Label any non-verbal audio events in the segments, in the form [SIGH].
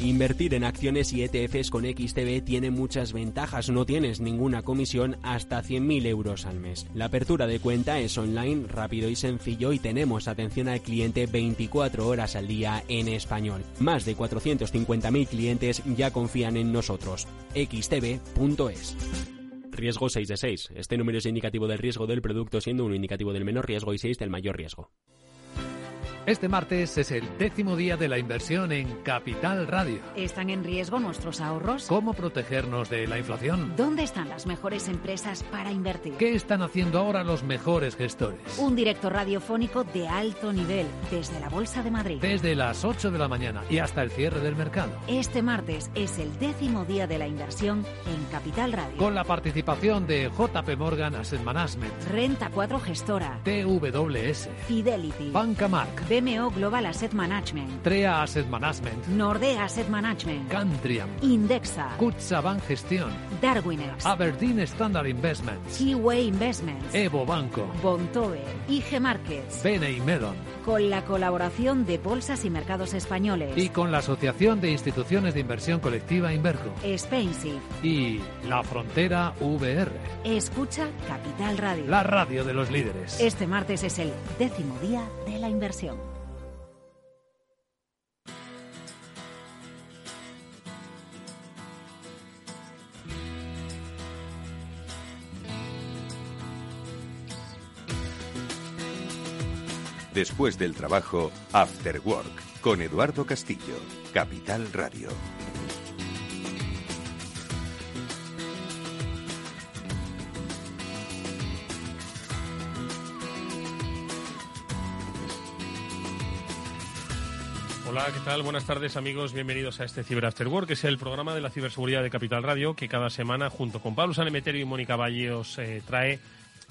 Invertir en acciones y ETFs con XTB tiene muchas ventajas. No tienes ninguna comisión hasta 100.000 euros al mes. La apertura de cuenta es online, rápido y sencillo y tenemos atención al cliente 24 horas al día en español. Más de 450.000 clientes ya confían en nosotros. xtb.es. Riesgo 6 de 6. Este número es indicativo del riesgo del producto siendo un indicativo del menor riesgo y 6 del mayor riesgo. Este martes es el décimo día de la inversión en Capital Radio. ¿Están en riesgo nuestros ahorros? ¿Cómo protegernos de la inflación? ¿Dónde están las mejores empresas para invertir? ¿Qué están haciendo ahora los mejores gestores? Un directo radiofónico de alto nivel desde la Bolsa de Madrid. Desde las 8 de la mañana y hasta el cierre del mercado. Este martes es el décimo día de la inversión en Capital Radio. Con la participación de JP Morgan Asset Management, Renta 4 Gestora, TWS, Fidelity, Banca Mark, BMO Global Asset Management, Trea Asset Management, Nordea Asset Management, Cantriam, Indexa, Kutsabank Gestión, Darwinex, Aberdeen Standard Investments, Keyway Investments, Evo Banco, Bontoe, IG Markets, Bene y Medon. Con la colaboración de Bolsas y Mercados Españoles. Y con la Asociación de Instituciones de Inversión Colectiva Inverco Spainsif y La Frontera VR. Escucha Capital Radio. La radio de los líderes. Este martes es el décimo día de la inversión. Después del trabajo, After Work, con Eduardo Castillo, Capital Radio. Hola, ¿qué tal? Buenas tardes amigos, bienvenidos a este Cyber After Work, que es el programa de la ciberseguridad de Capital Radio, que cada semana junto con Pablo Sanemeterio y Mónica Valle os eh, trae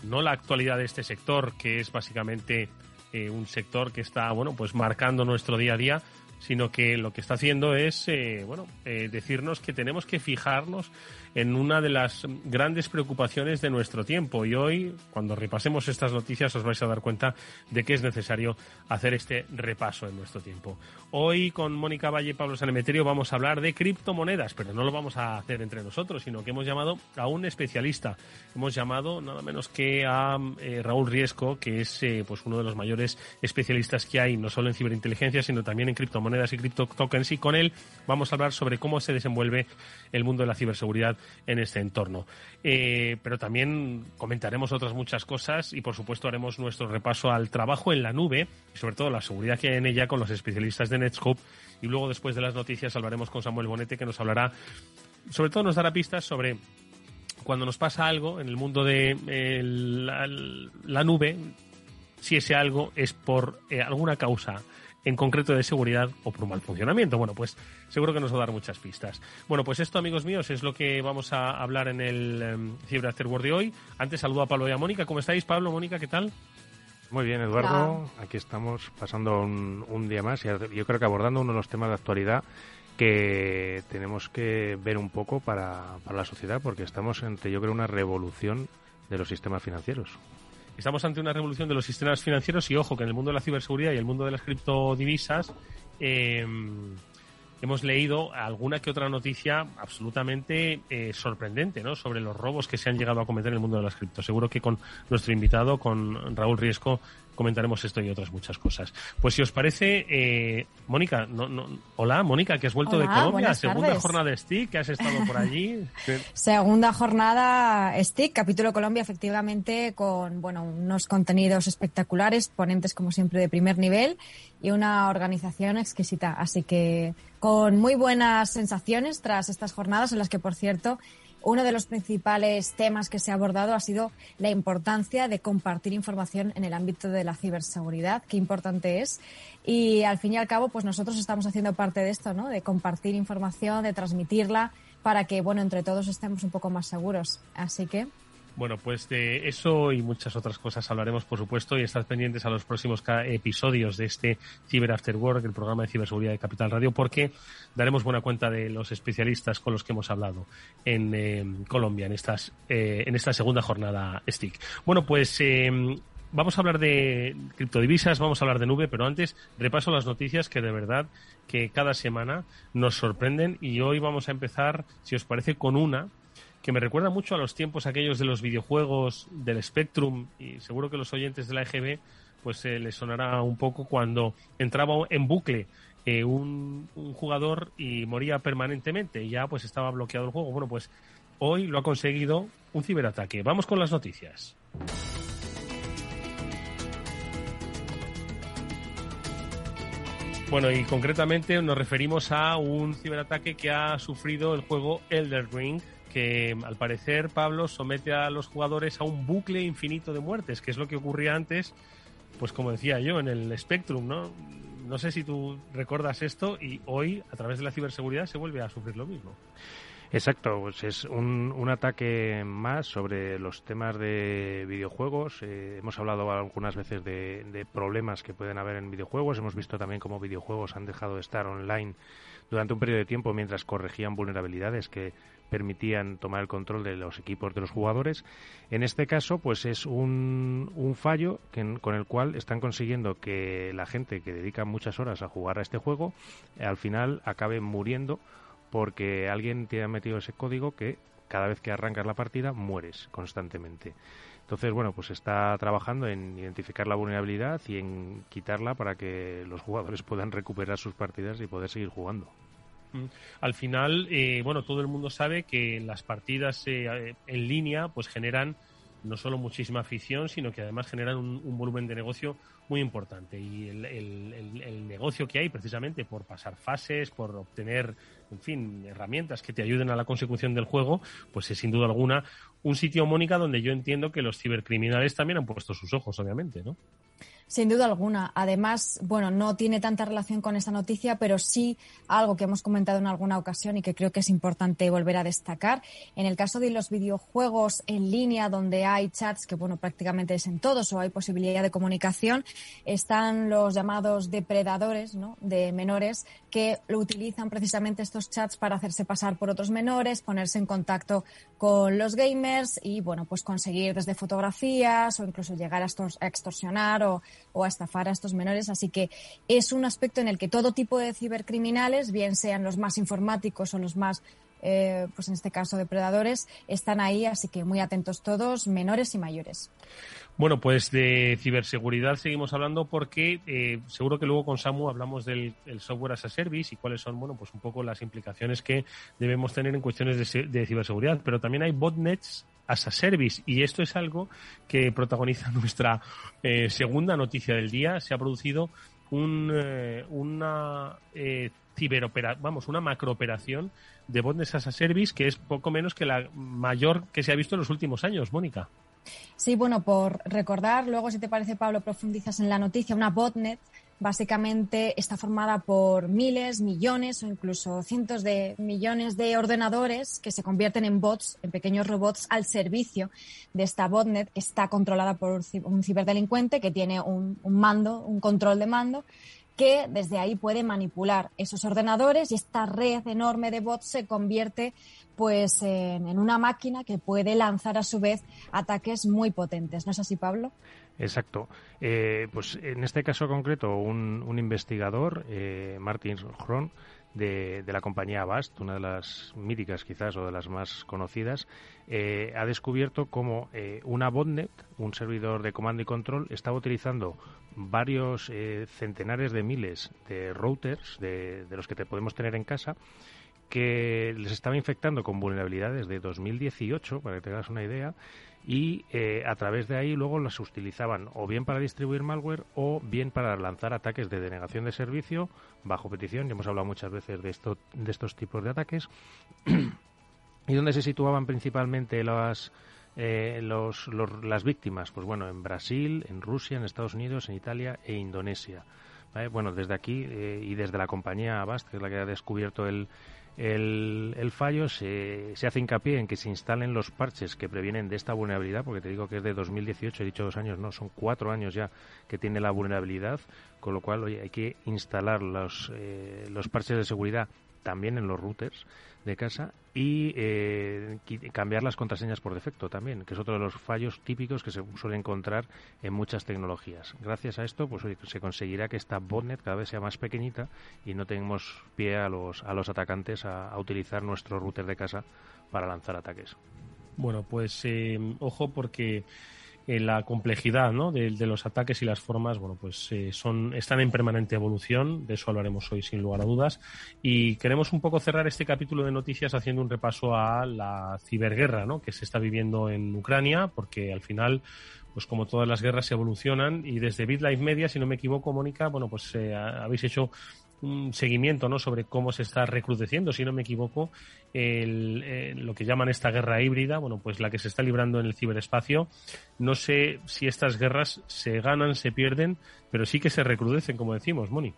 no la actualidad de este sector, que es básicamente eh, un sector que está, bueno, pues marcando nuestro día a día, sino que lo que está haciendo es, eh, bueno, eh, decirnos que tenemos que fijarnos en una de las grandes preocupaciones de nuestro tiempo. Y hoy, cuando repasemos estas noticias, os vais a dar cuenta de que es necesario hacer este repaso en nuestro tiempo. Hoy, con Mónica Valle y Pablo Sanemeterio, vamos a hablar de criptomonedas, pero no lo vamos a hacer entre nosotros, sino que hemos llamado a un especialista. Hemos llamado nada menos que a eh, Raúl Riesco, que es pues uno de los mayores especialistas que hay, no solo en ciberinteligencia, sino también en criptomonedas y criptotokens. Y con él vamos a hablar sobre cómo se desenvuelve el mundo de la ciberseguridad en este entorno. Eh, pero también comentaremos otras muchas cosas y, por supuesto, haremos nuestro repaso al trabajo en la nube y, sobre todo, la seguridad que hay en ella con los especialistas de Netscope. Y luego, después de las noticias, hablaremos con Samuel Bonete, que nos hablará, sobre todo, nos dará pistas sobre cuando nos pasa algo en el mundo de eh, la, la, nube, si ese algo es por eh, alguna causa en concreto de seguridad o por mal funcionamiento. Bueno, pues seguro que nos va a dar muchas pistas. Bueno, pues esto, amigos míos, es lo que vamos a hablar en el um, Cyber After World de hoy. Antes saludo a Pablo y a Mónica. ¿Cómo estáis, Pablo, Mónica? ¿Qué tal? Muy bien, Eduardo. Aquí estamos pasando un, un día más y yo creo que abordando uno de los temas de actualidad que tenemos que ver un poco para, para la sociedad porque estamos ante, yo creo, una revolución de los sistemas financieros. Estamos ante una revolución de los sistemas financieros y ojo que en el mundo de la ciberseguridad y el mundo de las criptodivisas eh, hemos leído alguna que otra noticia absolutamente eh, sorprendente ¿no? sobre los robos que se han llegado a cometer en el mundo de las criptos. Seguro que con nuestro invitado, con Raúl Riesco, comentaremos esto y otras muchas cosas. Pues si os parece, eh, Mónica, no, no, hola Mónica, que has vuelto hola, de Colombia, segunda tardes. jornada de STIC, que has estado por allí. [LAUGHS] Segunda jornada STIC, capítulo Colombia, efectivamente, con bueno unos contenidos espectaculares, ponentes como siempre de primer nivel y una organización exquisita. Así que con muy buenas sensaciones tras estas jornadas en las que, por cierto, uno de los principales temas que se ha abordado ha sido la importancia de compartir información en el ámbito de la ciberseguridad, qué importante es. Y al fin y al cabo, pues nosotros estamos haciendo parte de esto, ¿no? De compartir información, de transmitirla, para que, bueno, entre todos estemos un poco más seguros. Así que. Bueno, pues de eso y muchas otras cosas hablaremos, por supuesto, y estad pendientes a los próximos episodios de este Cyber After Work, el programa de ciberseguridad de Capital Radio, porque daremos buena cuenta de los especialistas con los que hemos hablado en eh, Colombia en estas eh, en esta segunda jornada STIC. Bueno, pues eh, vamos a hablar de criptodivisas, vamos a hablar de nube, pero antes repaso las noticias que de verdad que cada semana nos sorprenden y hoy vamos a empezar, si os parece, con una que me recuerda mucho a los tiempos aquellos de los videojuegos del Spectrum y seguro que los oyentes de la EGB pues se les sonará un poco cuando entraba en bucle eh, un, un, jugador y moría permanentemente y ya pues estaba bloqueado el juego. Bueno, pues hoy lo ha conseguido un ciberataque. Vamos con las noticias. Bueno, y concretamente nos referimos a un ciberataque que ha sufrido el juego Elder Ring, que al parecer Pablo somete a los jugadores a un bucle infinito de muertes, que es lo que ocurría antes, pues como decía yo, en el Spectrum, ¿no? No sé si tú recuerdas esto y hoy, a través de la ciberseguridad, se vuelve a sufrir lo mismo. Exacto, pues es un, ataque más sobre los temas de videojuegos. Eh, hemos hablado algunas veces de, de, problemas que pueden haber en videojuegos. Hemos visto también cómo videojuegos han dejado de estar online durante un periodo de tiempo mientras corregían vulnerabilidades que permitían tomar el control de los equipos de los jugadores. En este caso, pues es un, fallo que, con el cual están consiguiendo que la gente que dedica muchas horas a jugar a este juego al final acabe muriendo porque alguien te ha metido ese código que cada vez que arrancas la partida mueres constantemente. Entonces, bueno, pues está trabajando en identificar la vulnerabilidad y en quitarla para que los jugadores [LAUGHS] puedan recuperar sus partidas y poder seguir jugando. Mm. Al final, eh, bueno, todo el mundo sabe que las partidas eh, en línea pues generan no solo muchísima afición, sino que además generan un, volumen de negocio muy importante. Y el, el, negocio que hay precisamente por pasar fases, por obtener, en fin, herramientas que te ayuden a la consecución del juego, pues es sin duda alguna un sitio, Mónica, donde yo entiendo que los cibercriminales también han puesto sus ojos, obviamente, ¿no? Sin duda alguna. Además, bueno, no tiene tanta relación con esta noticia, pero sí algo que hemos comentado en alguna ocasión y que creo que es importante volver a destacar. En el caso de los videojuegos en línea, donde hay chats, que bueno, prácticamente es en todos, o hay posibilidad de comunicación, están los llamados depredadores, ¿no? De menores que lo utilizan precisamente estos chats para hacerse pasar por otros menores, ponerse en contacto con los gamers y, bueno, pues conseguir desde fotografías o incluso llegar a, extorsionar o o a estafar a estos menores. Así que es un aspecto en el que todo tipo de cibercriminales, bien sean los más informáticos o los más eh, pues en este caso depredadores, están ahí, así que muy atentos todos, menores y mayores. Bueno, pues de ciberseguridad seguimos hablando porque eh, seguro que luego con Samu hablamos del software as a service y cuáles son, bueno, pues un poco las implicaciones que debemos tener en cuestiones de, de ciberseguridad. Pero también hay botnets as a service. Y esto es algo que protagoniza [LAUGHS] nuestra eh, segunda noticia del día. Se ha producido un, eh, una eh, vamos, una macrooperación de botnets as a service que es poco menos que la mayor que se ha visto en los últimos años, Mónica. Sí, bueno, por recordar, luego si te parece, Pablo, profundizas en la noticia, una botnet básicamente está formada por miles, millones o incluso cientos de millones de ordenadores que se convierten en bots, en pequeños robots al servicio de esta botnet. Que está controlada por un ciberdelincuente que tiene un, un mando, un control de mando que desde ahí puede manipular esos ordenadores y esta red enorme de bots se convierte pues en, una máquina que puede lanzar a su vez ataques muy potentes. ¿No es así, Pablo? Exacto. Eh, pues en este caso concreto, un, investigador, eh, Martin Hron, de, de, la compañía Avast, una de las míticas quizás o de las más conocidas, eh, ha descubierto cómo eh, una botnet, un servidor de comando y control, estaba utilizando varios eh, centenares de miles de routers de los que te podemos tener en casa que les estaba infectando con vulnerabilidades de 2018, para que te hagas una idea, y eh, a través de ahí luego las utilizaban o bien para distribuir malware o bien para lanzar ataques de denegación de servicio bajo petición. Ya hemos hablado muchas veces de, esto, de estos tipos de ataques. [CLEARS THROAT] ¿Y dónde se situaban principalmente las, eh, los, las víctimas? Pues bueno, en Brasil, en Rusia, en Estados Unidos, en Italia e Indonesia. Bueno, desde aquí eh, y desde la compañía Avast, que es la que ha descubierto el, el, el fallo se, se, hace hincapié en que se instalen los parches que previenen de esta vulnerabilidad, porque te digo que es de 2018, he dicho dos años, no, son cuatro años ya que tiene la vulnerabilidad, con lo cual oye, hay que instalar los, eh, los parches de seguridad también en los routers de casa y eh, cambiar las contraseñas por defecto también, que es otro de los fallos típicos que se suele encontrar en muchas tecnologías. Gracias a esto, pues se conseguirá que esta botnet cada vez sea más pequeñita y no tengamos pie a los, a los atacantes a, utilizar nuestro router de casa para lanzar ataques. Bueno, pues eh, ojo porque la complejidad ¿no? de, los ataques y las formas, bueno, pues eh, son, están en permanente evolución, de eso hablaremos hoy sin lugar a dudas, y queremos un poco cerrar este capítulo de noticias haciendo un repaso a la ciberguerra ¿no? que se está viviendo en Ucrania, porque al final pues como todas las guerras se evolucionan y desde BitLife Media, si no me equivoco, Mónica, bueno, pues eh, habéis hecho un seguimiento ¿no? sobre cómo se está recrudeciendo, si no me equivoco, el, eh, lo que llaman esta guerra híbrida, bueno, pues la que se está librando en el ciberespacio. No sé si estas guerras se ganan, se pierden, pero sí que se recrudecen, como decimos, Moni.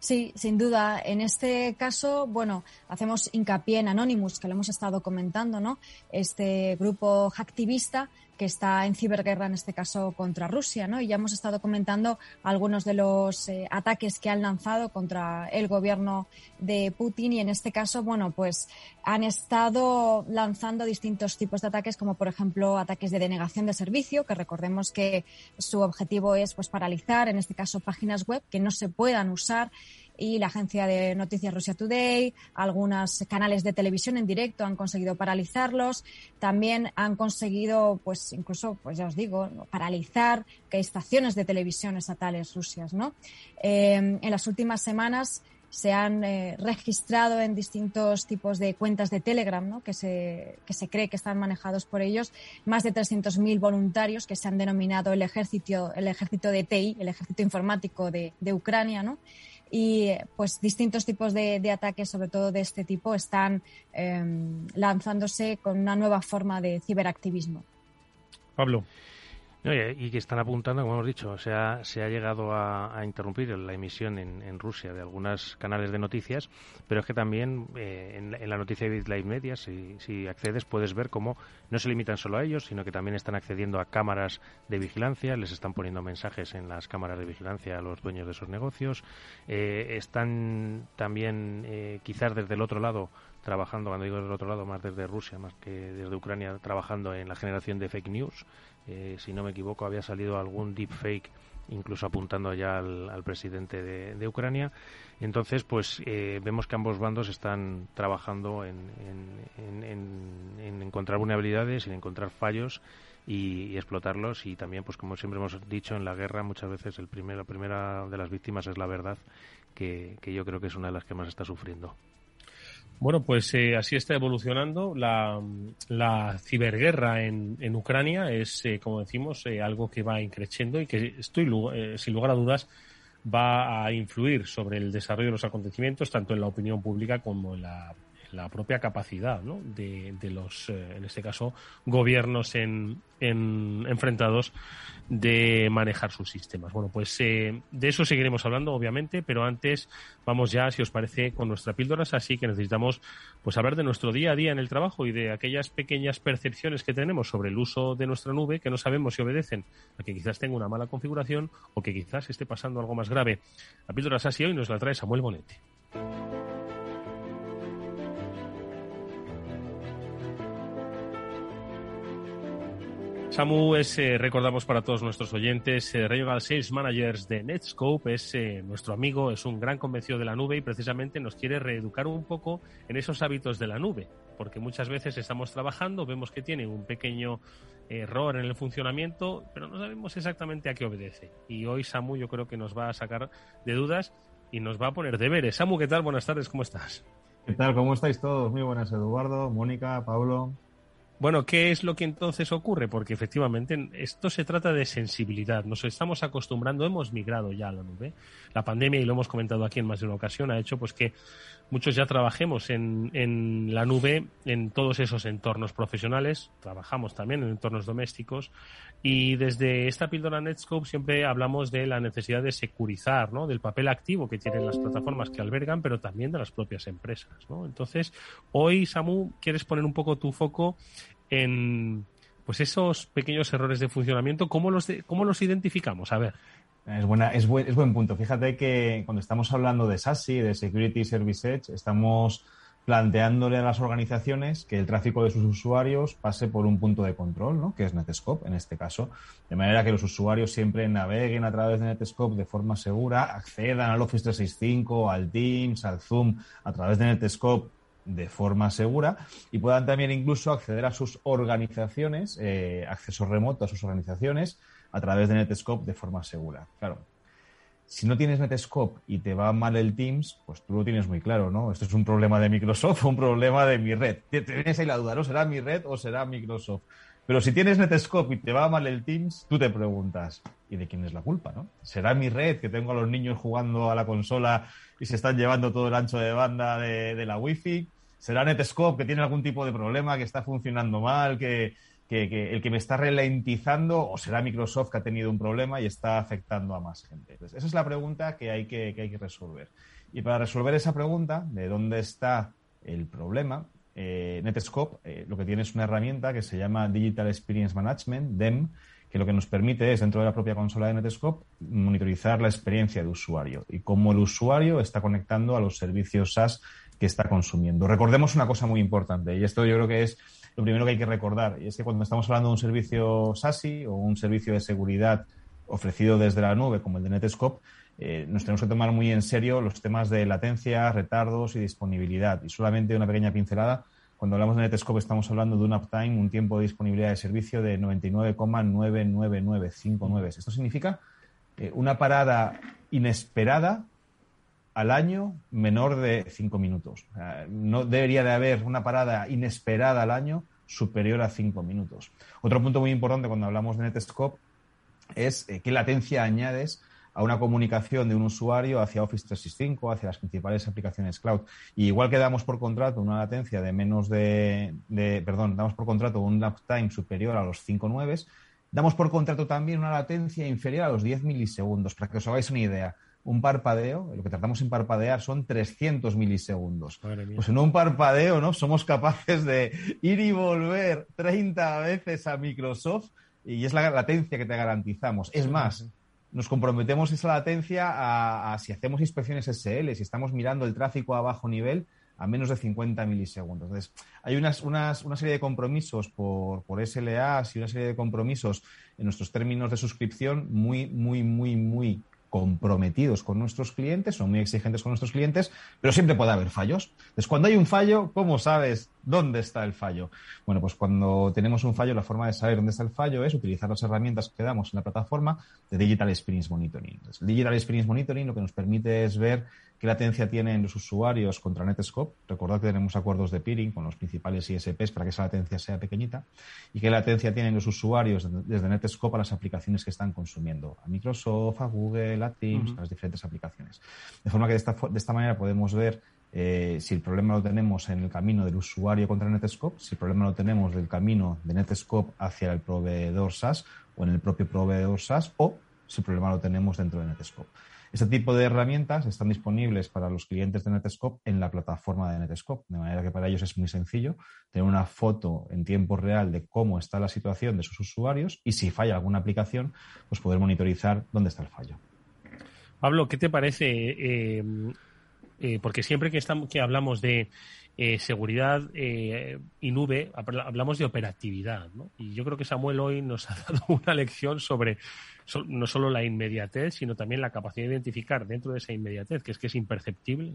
Sí, sin duda. En este caso, bueno, hacemos hincapié en Anonymous, que lo hemos estado comentando, ¿no? Este grupo hacktivista que está en ciberguerra, en este caso contra Rusia, ¿no? Y ya hemos estado comentando algunos de los eh, ataques que han lanzado contra el gobierno de Putin y en este caso, bueno, pues han estado lanzando distintos tipos de ataques, como por ejemplo ataques de denegación de servicio, que recordemos que su objetivo es pues paralizar, en este caso, páginas web que no se puedan usar y la agencia de noticias Russia Today, algunos canales de televisión en directo han conseguido paralizarlos, también han conseguido, pues incluso, pues ya os digo, paralizar que estaciones de televisión estatales rusias, ¿no? Eh, en las últimas semanas se han eh, registrado en distintos tipos de cuentas de Telegram, ¿no? que, se, que se cree que están manejados por ellos, más de 300.000 voluntarios que se han denominado el ejército, el ejército de TI, el ejército informático de, de Ucrania, ¿no? Y pues distintos tipos de, ataques, sobre todo de este tipo, están em, lanzándose con una nueva forma de ciberactivismo. Pablo y que están apuntando, como hemos dicho, se ha, se ha llegado a, interrumpir la emisión en, Rusia de algunos canales de noticias, pero es que también eh, en, la noticia de Live Media, si, si, accedes, puedes ver cómo no se limitan solo a ellos, sino que también están accediendo a cámaras de vigilancia, les están poniendo mensajes en las cámaras de vigilancia a los dueños de esos negocios, eh, están también eh, quizás desde el otro lado trabajando, cuando digo desde el otro lado, más desde Rusia, más que desde Ucrania, trabajando en la generación de fake news. Eh, si no me equivoco, había salido algún deepfake incluso apuntando ya al, presidente de, Ucrania. Entonces, pues eh, vemos que ambos bandos están trabajando en, encontrar vulnerabilidades, en encontrar fallos y, explotarlos. Y también, pues como siempre hemos dicho, en la guerra muchas veces el la primera de las víctimas es la verdad, que yo creo que es una de las que más está sufriendo. Bueno, pues eh, así está evolucionando. La, ciberguerra en, en, Ucrania es, eh, como decimos, eh, algo que va increciendo y que estoy sin lugar a dudas va a influir sobre el desarrollo de los acontecimientos tanto en la opinión pública como en la la propia capacidad ¿no? de, los, eh, en este caso, gobiernos en, en, enfrentados de manejar sus sistemas. Bueno, pues eh, de eso seguiremos hablando, obviamente, pero antes vamos ya, si os parece, con nuestra píldoras, así que necesitamos pues hablar de nuestro día a día en el trabajo y de aquellas pequeñas percepciones que tenemos sobre el uso de nuestra nube que no sabemos si obedecen a que quizás tenga una mala configuración o que quizás esté pasando algo más grave. La píldora así hoy nos la trae Samuel Bonetti. Samu es, eh, recordamos para todos nuestros oyentes, eh, Regional Sales Managers de Netscope, es eh, nuestro amigo, es un gran convencido de la nube y precisamente nos quiere reeducar un poco en esos hábitos de la nube, porque muchas veces estamos trabajando, vemos que tiene un pequeño error en el funcionamiento, pero no sabemos exactamente a qué obedece. Y hoy Samu yo creo que nos va a sacar de dudas y nos va a poner deberes. Samu, ¿qué tal? Buenas tardes, ¿cómo estás? ¿Qué tal? ¿Cómo estáis todos? Muy buenas, Eduardo, Mónica, Pablo. Bueno, ¿qué es lo que entonces ocurre? Porque efectivamente esto se trata de sensibilidad. Nos estamos acostumbrando, hemos migrado ya a la nube. La pandemia, y lo hemos comentado aquí en más de una ocasión, ha hecho pues que muchos ya trabajemos en, en la nube en todos esos entornos profesionales. Trabajamos también en entornos domésticos. Y desde esta píldora Netscope siempre hablamos de la necesidad de securizar, ¿no? Del papel activo que tienen las plataformas que albergan, pero también de las propias empresas, ¿no? Entonces, hoy, Samu, quieres poner un poco tu foco en pues esos pequeños errores de funcionamiento, ¿cómo los, cómo los identificamos? A ver. Es, buena, es, buen, es buen punto. Fíjate que cuando estamos hablando de SASI, de Security Service Edge, estamos planteándole a las organizaciones que el tráfico de sus usuarios pase por un punto de control, ¿no? que es Netscope en este caso, de manera que los usuarios siempre naveguen a través de Netscope de forma segura, accedan al Office 365, al Teams, al Zoom, a través de Netscope de forma segura y puedan también incluso acceder a sus organizaciones, eh, acceso remoto a sus organizaciones a través de Netscope de forma segura. Claro, si no tienes Netscope y te va mal el Teams, pues tú lo tienes muy claro, ¿no? Esto es un problema de Microsoft o [LAUGHS] un problema de mi red. Tienes ahí la duda, ¿no? ¿Será mi red o será Microsoft? Pero si tienes Netscope y te va mal el Teams, tú te preguntas, ¿y de quién es la culpa, no? ¿Será mi red que tengo a los niños jugando a la consola y se están llevando todo el ancho de banda de, de la Wi-Fi? ¿Será Netscope que tiene algún tipo de problema, que está funcionando mal, que, el que me está ralentizando o será Microsoft que ha tenido un problema y está afectando a más gente. esa es la pregunta que hay que, hay que resolver. Y para resolver esa pregunta de dónde está el problema, eh, Netscope eh, lo que tiene es una herramienta que se llama Digital Experience Management, DEM, que lo que nos permite es, dentro de la propia consola de Netscope, monitorizar la experiencia de usuario y cómo el usuario está conectando a los servicios SaaS que está consumiendo. Recordemos una cosa muy importante, y esto yo creo que es lo primero que hay que recordar, y es que cuando estamos hablando de un servicio SASI o un servicio de seguridad ofrecido desde la nube, como el de Netscope, eh, nos tenemos que tomar muy en serio los temas de latencia, retardos y disponibilidad. Y solamente una pequeña pincelada. Cuando hablamos de Netscope estamos hablando de un uptime, un tiempo de disponibilidad de servicio de 99,99959. Esto significa eh, una parada inesperada al año menor de cinco minutos. no debería de haber una parada inesperada al año superior a cinco minutos. Otro punto muy importante cuando hablamos de Netscope es eh, qué latencia añades a una comunicación de un usuario hacia Office 365, hacia las principales aplicaciones cloud. Y igual que damos por contrato una latencia de menos de, perdón, damos por contrato un uptime superior a los 5.9, damos por contrato también una latencia inferior a los 10 milisegundos, para que os hagáis una idea un parpadeo, lo que tratamos en parpadear son 300 milisegundos. Pues en un parpadeo, ¿no? Somos capaces de ir y volver 30 veces a Microsoft y es la latencia que te garantizamos. Es más, nos comprometemos esa latencia a, si hacemos inspecciones SL, si estamos mirando el tráfico a bajo nivel, a menos de 50 milisegundos. Entonces, hay unas, unas, una serie de compromisos por, por SLAs y una serie de compromisos en nuestros términos de suscripción muy, muy, muy, muy comprometidos con nuestros clientes, son muy exigentes con nuestros clientes, pero siempre puede haber fallos. Entonces, cuando hay un fallo, ¿cómo sabes dónde está el fallo? Bueno, pues cuando tenemos un fallo, la forma de saber dónde está el fallo es utilizar las herramientas que damos en la plataforma de Digital Experience Monitoring. Entonces, Digital Experience Monitoring lo que nos permite es ver qué latencia tienen los usuarios contra Netscope. Recordad que tenemos acuerdos de peering con los principales ISPs para que esa latencia sea pequeñita. Y qué latencia tienen los usuarios desde Netscope a las aplicaciones que están consumiendo. A Microsoft, a Google, a Teams, a las diferentes aplicaciones. De forma que de esta, de esta manera podemos ver eh, si el problema lo tenemos en el camino del usuario contra Netscope, si el problema lo tenemos del camino de Netscope hacia el proveedor SaaS o en el propio proveedor SaaS o si el problema lo tenemos dentro de Netscope. Este tipo de herramientas están disponibles para los clientes de Netscope en la plataforma de Netscope, de manera que para ellos es muy sencillo tener una foto en tiempo real de cómo está la situación de sus usuarios y si falla alguna aplicación, pues poder monitorizar dónde está el fallo. Pablo, ¿qué te parece? Eh, eh, porque siempre que, estamos, que hablamos de eh, seguridad y nube, hablamos de operatividad. Y yo creo que Samuel hoy nos ha [LAUGHS] dado una lección sobre no solo la inmediatez, sino también la capacidad de identificar dentro de esa inmediatez, que es que es imperceptible.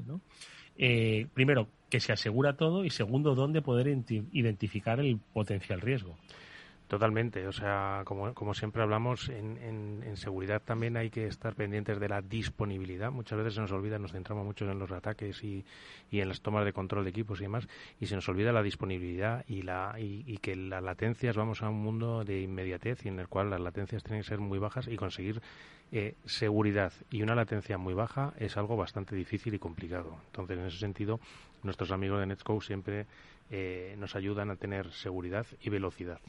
Eh, primero, que se asegura todo y segundo, dónde poder identificar el potencial riesgo. Totalmente, o sea, como, como siempre hablamos, en, en, seguridad también hay que estar pendientes de la disponibilidad. Muchas veces se nos olvida, nos centramos mucho en los ataques y, y en las tomas de control de equipos y demás, y se nos olvida la disponibilidad y, la, y, que las latencias, vamos a un mundo de inmediatez y en el cual las latencias tienen que ser muy bajas y conseguir eh, seguridad y una latencia muy baja es algo bastante difícil y complicado. Entonces, en ese sentido, nuestros amigos de Netscope siempre eh, nos ayudan a tener seguridad y velocidad.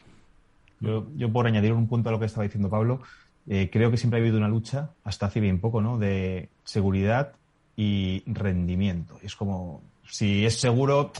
Yo, por añadir un punto a lo que estaba diciendo Pablo, eh, creo que siempre ha habido una lucha, hasta hace bien poco, ¿no? De seguridad y rendimiento. Es como, si es seguro,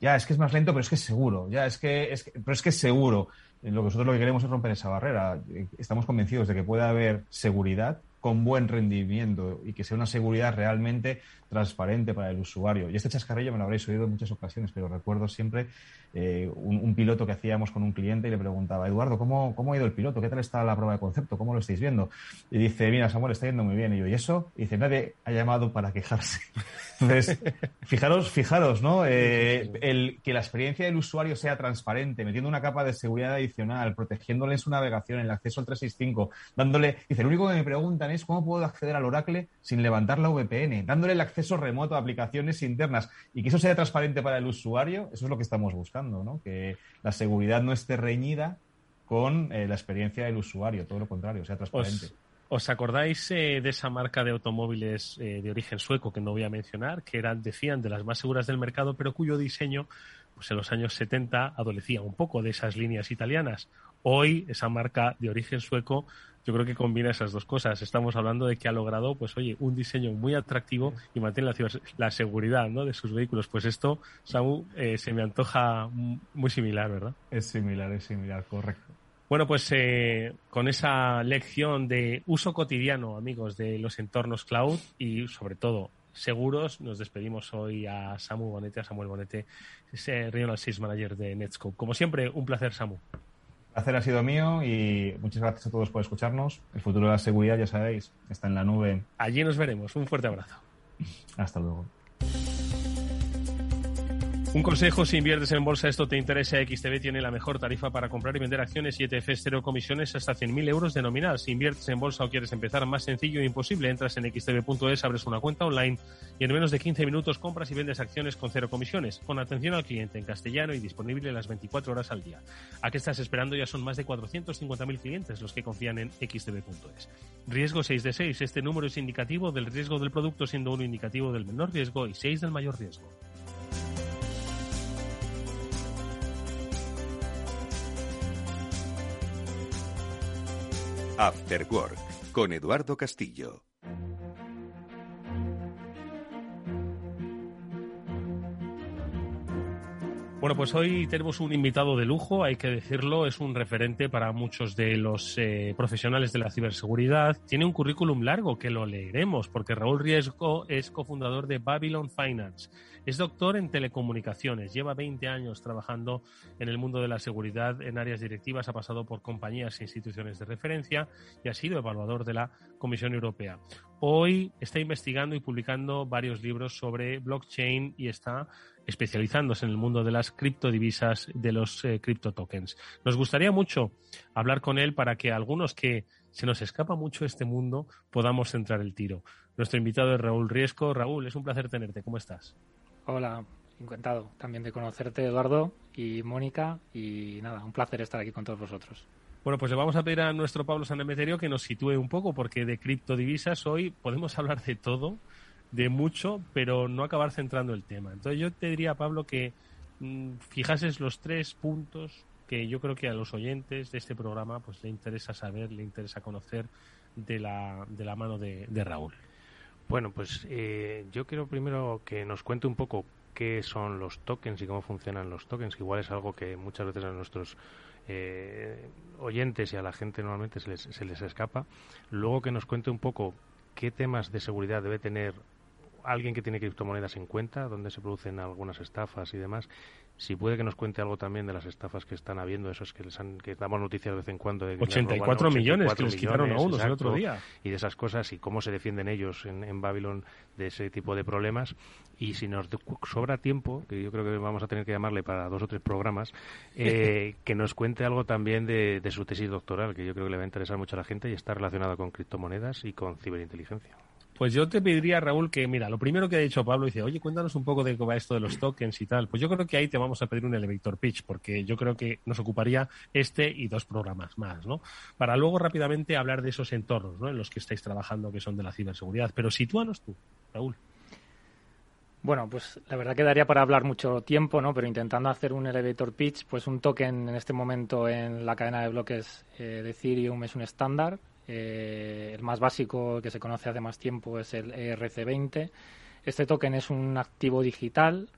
ya es que es más lento, pero es que es seguro. Ya es que, es pero es que es seguro. Lo que nosotros lo que queremos es romper esa barrera. Estamos convencidos de que puede haber seguridad con buen rendimiento y que sea una seguridad realmente transparente para el usuario. Y este chascarrillo me lo habréis oído en muchas ocasiones, pero recuerdo siempre eh, un, piloto que hacíamos con un cliente y le preguntaba, Eduardo, ¿cómo, ¿cómo ha ido el piloto? ¿Qué tal está la prueba de concepto? ¿Cómo lo estáis viendo? Y dice, mira, Samuel, está yendo muy bien. Y yo, ¿y eso? Y dice, nadie ha llamado para quejarse. [LAUGHS] Entonces, fijaros, fijaros, ¿no? Eh, el, que la experiencia del usuario sea transparente, metiendo una capa de seguridad adicional, protegiéndole en su navegación, el acceso al 365, dándole, dice, lo único que me preguntan es cómo puedo acceder al Oracle sin levantar la VPN, dándole el acceso remoto a aplicaciones internas y que eso sea transparente para el usuario, eso es lo que estamos buscando, ¿no? Que la seguridad no esté reñida con eh, la experiencia del usuario, todo lo contrario, sea transparente. ¿Os acordáis eh, de esa marca de automóviles eh, de origen sueco que no voy a mencionar, que eran, decían, de las más seguras del mercado, pero cuyo diseño, pues en los años 70 adolecía un poco de esas líneas italianas? Hoy, esa marca de origen sueco yo creo que combina esas dos cosas. Estamos hablando de que ha logrado, pues oye, un diseño muy atractivo y mantiene la, seguridad ¿no? de sus vehículos. Pues esto, Samu, eh, se me antoja muy similar, ¿verdad? Es similar, es similar, correcto. Bueno, pues eh, con esa lección de uso cotidiano, amigos, de los entornos cloud y sobre todo seguros, nos despedimos hoy a Samu Bonete, a Samuel Bonete, Regional Sales Manager de Netscope. Como siempre, un placer, Samu. El placer ha sido mío y muchas gracias a todos por escucharnos. El futuro de la seguridad, ya sabéis, está en la nube. Allí nos veremos. Un fuerte abrazo. Hasta luego. Un consejo, si inviertes en bolsa, esto te interesa, XTB tiene la mejor tarifa para comprar y vender acciones y ETFs cero comisiones hasta 100.000 euros de nominal. Si inviertes en bolsa o quieres empezar más sencillo e imposible, entras en xtb.es, abres una cuenta online y en menos de 15 minutos compras y vendes acciones con cero comisiones, con atención al cliente en castellano y disponible las 24 horas al día. ¿A qué estás esperando? Ya son más de 450.000 clientes los que confían en xtb.es. Riesgo 6 de 6. Este número es indicativo del riesgo del producto, siendo uno indicativo del menor riesgo y 6 del mayor riesgo. After Work con Eduardo Castillo. Bueno, pues hoy tenemos un invitado de lujo, hay que decirlo, es un referente para muchos de los eh, profesionales de la ciberseguridad. Tiene un currículum largo que lo leeremos, porque Raúl Riesgo es cofundador de Babylon Finance. Es doctor en telecomunicaciones, lleva 20 años trabajando en el mundo de la seguridad en áreas directivas, ha pasado por compañías e instituciones de referencia y ha sido evaluador de la Comisión Europea. Hoy está investigando y publicando varios libros sobre blockchain y está especializándose en el mundo de las criptodivisas, de los eh, criptotokens. Nos gustaría mucho hablar con él para que algunos que se nos escapa mucho este mundo podamos centrar el tiro. Nuestro invitado es Raúl Riesco. Raúl, es un placer tenerte. ¿Cómo estás? Hola, encantado también de conocerte, Eduardo y Mónica. Y nada, un placer estar aquí con todos vosotros. Bueno, pues le vamos a pedir a nuestro Pablo Sanemeterio que nos sitúe un poco, porque de criptodivisas hoy podemos [LAUGHS] hablar de todo de mucho, pero no acabar centrando el tema. Entonces yo te diría, Pablo, que mm, fijases los tres puntos que yo creo que a los oyentes de este programa pues le interesa saber, le interesa conocer de la, de la mano de, Raúl. Bueno, pues eh, yo quiero primero que nos cuente un poco qué son los tokens y cómo funcionan los tokens, que igual es algo que muchas veces a nuestros eh, oyentes y a la gente normalmente se les, se les escapa. Luego que nos cuente un poco qué temas de seguridad debe tener alguien que tiene criptomonedas en cuenta, donde se producen algunas estafas y demás. Si puede que nos cuente algo también de las estafas que están habiendo, esos que les han, que damos noticias de vez en cuando. De 84 millones que les quitaron a unos el otro día. Y de esas cosas y cómo se defienden ellos en, en Babylon de ese tipo de problemas. Y si nos sobra tiempo, que yo creo que vamos a tener que llamarle para dos o tres programas, eh, [LAUGHS] que nos cuente algo también de, de su tesis doctoral, que yo creo que le va a interesar mucho a la gente y está relacionado con criptomonedas y con ciberinteligencia. Pues yo te pediría, Raúl, que mira, lo primero que ha dicho Pablo dice, oye, cuéntanos un poco de cómo va esto de los tokens y tal. Pues yo creo que ahí te vamos a pedir un elevator pitch, porque yo creo que nos ocuparía este y dos programas más, ¿no? Para luego rápidamente hablar de esos entornos, ¿no? En los que estáis trabajando, que son de la ciberseguridad. Pero sitúanos tú, Raúl. Bueno, pues la verdad que daría para hablar mucho tiempo, ¿no? Pero intentando hacer un elevator pitch, pues un token en este momento en la cadena de bloques eh, de Ethereum es un estándar eh, el más básico que se conoce hace más tiempo es el ERC20. Este token es un activo digital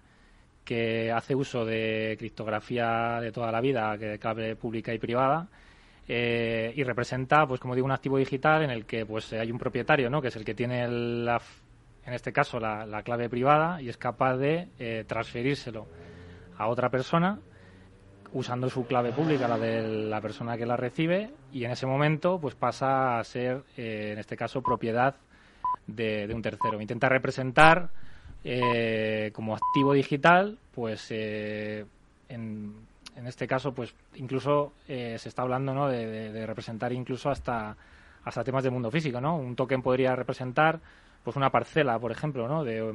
que hace uso de criptografía de toda la vida, que clave pública y privada, y representa, pues como digo, un activo digital en el que pues hay un propietario, ¿no? Que es el que tiene en este caso la, clave privada y es capaz de transferírselo a otra persona usando su clave pública, la de la persona que la recibe, y en ese momento pues pasa a ser, eh, en este caso, propiedad de, un tercero. Intenta representar eh, como activo digital, pues eh, en, este caso, pues incluso se está hablando ¿no? de, representar incluso hasta, hasta temas de mundo físico, ¿no? Un token podría representar pues una parcela, por ejemplo, ¿no? De,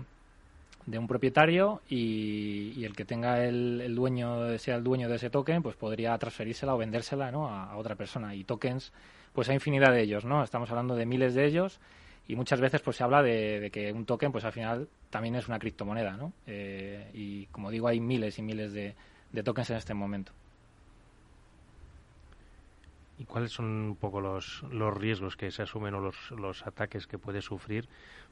de un propietario y, el que tenga el, dueño sea el dueño de ese token pues podría transferírsela o vendérsela ¿no? a, otra persona. Y tokens pues hay infinidad de ellos no estamos hablando de miles de ellos y muchas veces pues se habla de, que un token pues al final también es una criptomoneda no eh, y como digo hay miles y miles de, tokens en este momento ¿Y cuáles son un poco los, los riesgos que se asumen o los, los ataques que puede sufrir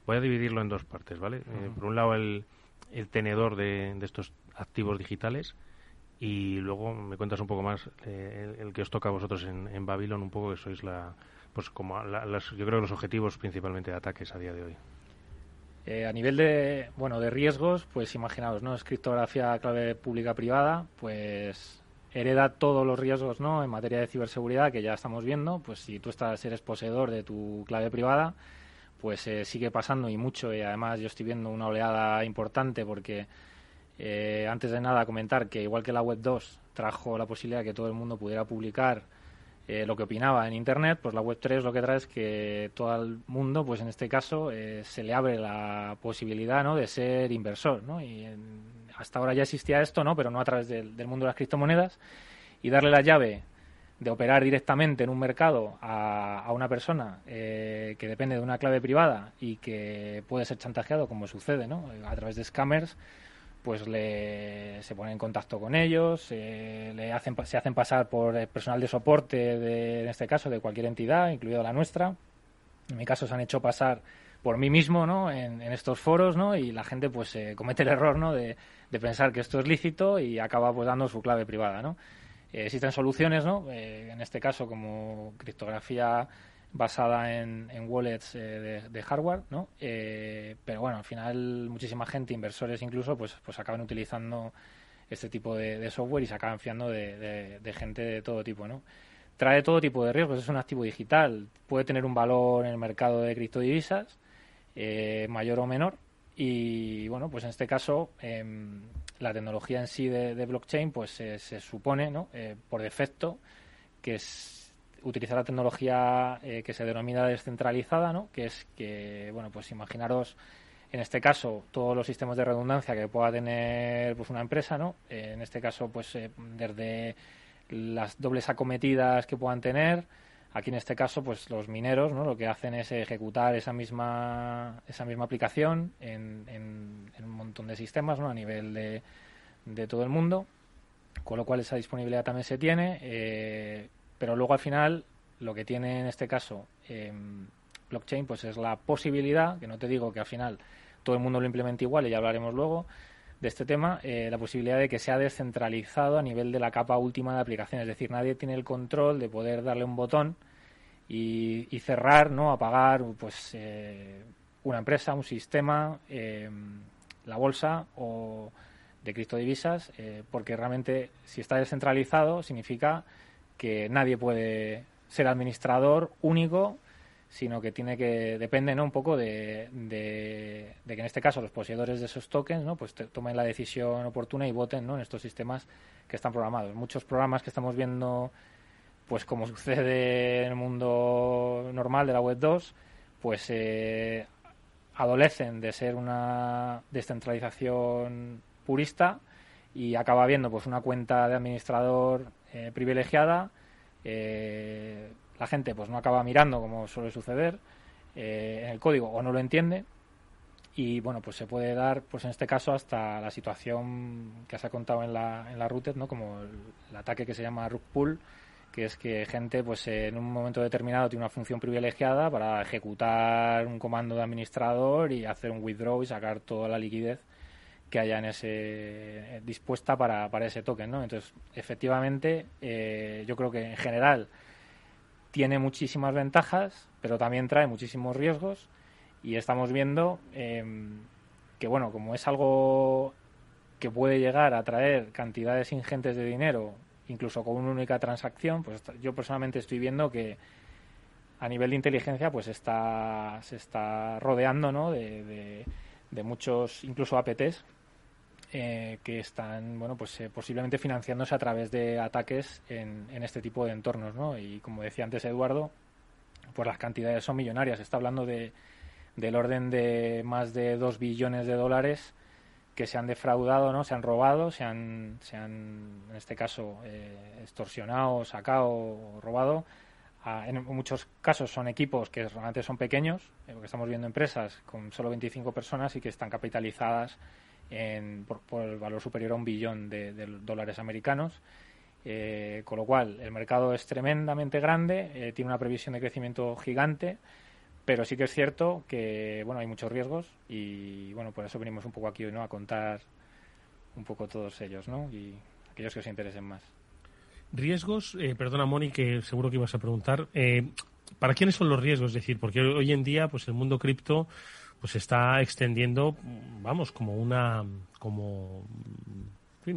Voy a dividirlo en dos partes, ¿vale? Eh, por un lado, el, el tenedor de, estos activos digitales y luego me cuentas un poco más eh, el, que os toca a vosotros en, en Babylon, un poco que sois la, pues como yo creo los objetivos principalmente de ataques a día de hoy. Eh, a nivel de, bueno, de riesgos, pues imaginaos, ¿no? Es criptografía clave pública privada, pues hereda todos los riesgos, ¿no? En materia de ciberseguridad que ya estamos viendo, pues si tú estás, eres poseedor de tu clave privada, pues eh, sigue pasando y mucho y además yo estoy viendo una oleada importante porque eh, antes de nada comentar que igual que la web 2 trajo la posibilidad de que todo el mundo pudiera publicar eh, lo que opinaba en internet, pues la web 3 lo que trae es que todo el mundo, pues en este caso, se le abre la posibilidad ¿no? de ser inversor, ¿no? Y hasta ahora ya existía esto, ¿no? Pero no a través del, mundo de las criptomonedas y darle la llave de operar directamente en un mercado a, una persona eh, que depende de una clave privada y que puede ser chantajeado, como sucede, ¿no? A través de scammers, pues le, se pone en contacto con ellos, eh, le hacen, se hacen pasar por personal de soporte, de, en este caso, de cualquier entidad, incluida la nuestra. En mi caso se han hecho pasar por mí mismo, ¿no? En, estos foros, ¿no? Y la gente, pues, eh, comete el error, ¿no? De, de pensar que esto es lícito y acaba, pues, dando su clave privada, ¿no? Eh, existen soluciones, ¿no? Eh, en este caso, como criptografía basada en, wallets eh, de, hardware, ¿no? pero bueno, al final muchísima gente, inversores incluso, pues, pues acaban utilizando este tipo de, software y se acaban fiando de, gente de todo tipo, ¿no? Trae todo tipo de riesgos, es un activo digital, puede tener un valor en el mercado de criptodivisas, mayor o menor, y bueno, pues en este caso em, la tecnología en sí de, blockchain pues se supone, ¿no? Eh, por defecto, que es utilizar la tecnología eh, que se denomina descentralizada, ¿no? Que es que, bueno, pues imaginaros en este caso todos los sistemas de redundancia que pueda tener pues una empresa, ¿no? Eh, en este caso pues desde las dobles acometidas que puedan tener Aquí en este caso, pues los mineros, ¿no? Lo que hacen es ejecutar esa misma esa misma aplicación en, un montón de sistemas, ¿no? A nivel de, de, todo el mundo, con lo cual esa disponibilidad también se tiene, eh, pero luego al final lo que tiene en este caso em, blockchain, pues es la posibilidad, que no te digo que al final todo el mundo lo implemente igual y ya hablaremos luego, de este tema, eh, la posibilidad de que sea descentralizado a nivel de la capa última de aplicación. Es decir, nadie tiene el control de poder darle un botón y, cerrar, ¿no? Apagar, pues, eh, una empresa, un sistema, eh, la bolsa o de criptodivisas, porque realmente si está descentralizado significa que nadie puede ser administrador único sino que tiene que depende un poco de, que en este caso los poseedores de esos tokens ¿no? pues tomen la decisión oportuna y voten ¿no? en estos sistemas que están programados. Muchos programas que estamos viendo, pues como sucede en el mundo normal de la web 2, pues eh, adolecen de ser una descentralización purista y acaba habiendo pues una cuenta de administrador eh, privilegiada eh, la gente pues no acaba mirando como suele suceder eh, en el código o no lo entiende y bueno pues se puede dar pues en este caso hasta la situación que se ha contado en la en la router no como el, ataque que se llama rug pull que es que gente pues en un momento determinado tiene una función privilegiada para ejecutar un comando de administrador y hacer un withdraw y sacar toda la liquidez que haya en ese eh, dispuesta para, para ese token no entonces efectivamente eh, yo creo que en general tiene muchísimas ventajas, pero también trae muchísimos riesgos y estamos viendo em, que, bueno, como es algo que puede llegar a traer cantidades ingentes de dinero, incluso con una única transacción, pues yo personalmente estoy viendo que a nivel de inteligencia pues está, se está rodeando ¿no? de, de, muchos, incluso APTs, eh, que están bueno pues eh, posiblemente financiándose a través de ataques en, en este tipo de entornos ¿no? y como decía antes Eduardo pues las cantidades son millonarias está hablando de del orden de más de 2 billones de dólares que se han defraudado, ¿no? Se han robado, se han, se han en este caso, eh, extorsionado, sacado, robado. en muchos casos son equipos que realmente son pequeños, eh, porque estamos viendo empresas con solo 25 personas y que están capitalizadas en, por, el valor superior a un billón de, dólares americanos. Eh, con lo cual, el mercado es tremendamente grande, tiene una previsión de crecimiento gigante pero sí que es cierto que bueno hay muchos riesgos y bueno por eso venimos un poco aquí no a contar un poco todos ellos no y aquellos que os interesen más. Riesgos eh, perdona Moni que seguro que ibas a preguntar. Eh, para quiénes son los riesgos es decir porque hoy en día pues el mundo cripto pues está extendiendo vamos como una como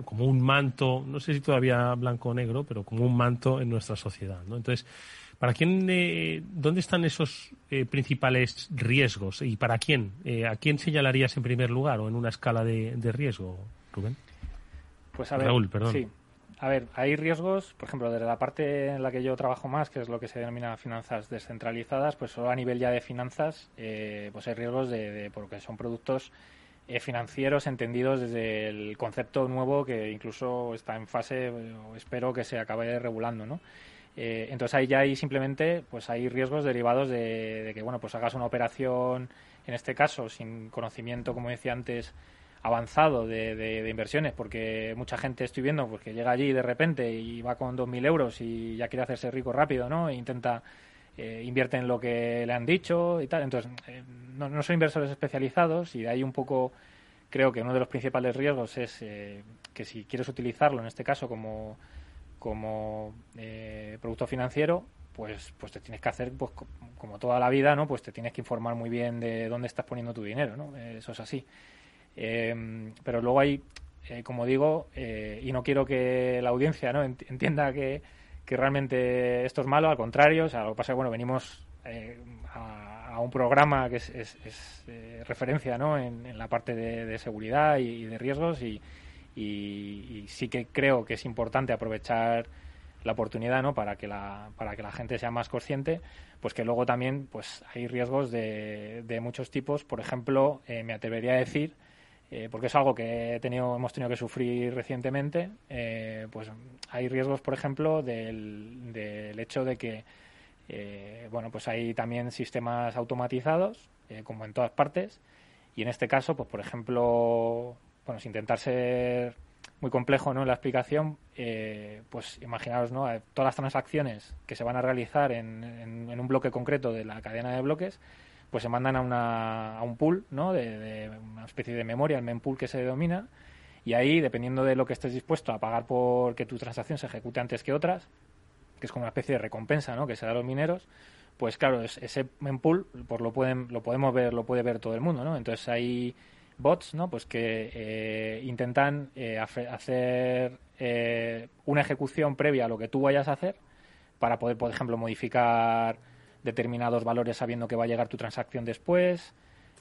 como un manto no sé si todavía blanco o negro pero como un manto en nuestra sociedad no entonces ¿Para quién, eh, dónde están esos eh, principales riesgos y para quién? Eh, ¿A quién señalarías en primer lugar o en una escala de, riesgo, Rubén? Pues a ver, Raúl, perdón. Sí. A ver, hay riesgos, por ejemplo, desde la parte en la que yo trabajo más, que es lo que se denomina finanzas descentralizadas, pues solo a nivel ya de finanzas, pues hay riesgos de, porque son productos financieros entendidos desde el concepto nuevo que incluso está en fase, espero que se acabe regulando, ¿no? Eh, entonces ahí ya hay simplemente pues hay riesgos derivados de, que bueno pues hagas una operación en este caso sin conocimiento como decía antes avanzado de, inversiones porque mucha gente estoy viendo pues que llega allí de repente y va con 2.000 euros y ya quiere hacerse rico rápido no e intenta eh, invierte en lo que le han dicho y tal entonces eh, no, no, son inversores especializados y de ahí un poco creo que uno de los principales riesgos es que si quieres utilizarlo en este caso como como eh, producto financiero, pues, pues te tienes que hacer, pues como toda la vida, ¿no? Pues te tienes que informar muy bien de dónde estás poniendo tu dinero, ¿no? Eso es así. Eh, pero luego hay, eh, como digo, y no quiero que la audiencia, ¿no? Entienda que, que realmente esto es malo, al contrario, o sea, lo que pasa es que, bueno, venimos a, un programa que es, es, referencia, ¿no? En, la parte de, seguridad y de riesgos y y, sí que creo que es importante aprovechar la oportunidad ¿no? para que la para que la gente sea más consciente pues que luego también pues hay riesgos de, de muchos tipos por ejemplo eh, me atrevería a decir eh, porque es algo que he tenido hemos tenido que sufrir recientemente eh, pues hay riesgos por ejemplo del, del hecho de que bueno pues hay también sistemas automatizados como en todas partes y en este caso pues por ejemplo bueno, sin intentar ser muy complejo ¿no? en la explicación, eh, pues imaginaros ¿no? Eh, todas las transacciones que se van a realizar en, en, un bloque concreto de la cadena de bloques, pues se mandan a, una, a un pool, ¿no? De, una especie de memoria, el mempool que se denomina, y ahí, dependiendo de lo que estés dispuesto a pagar por que tu transacción se ejecute antes que otras, que es como una especie de recompensa ¿no? que se da a los mineros, pues claro, ese mempool pues lo, pueden, lo podemos ver, lo puede ver todo el mundo, ¿no? Entonces ahí bots, ¿no? Pues que eh, intentan eh, hacer eh, una ejecución previa a lo que tú vayas a hacer para poder, por ejemplo, modificar determinados valores sabiendo que va a llegar tu transacción después.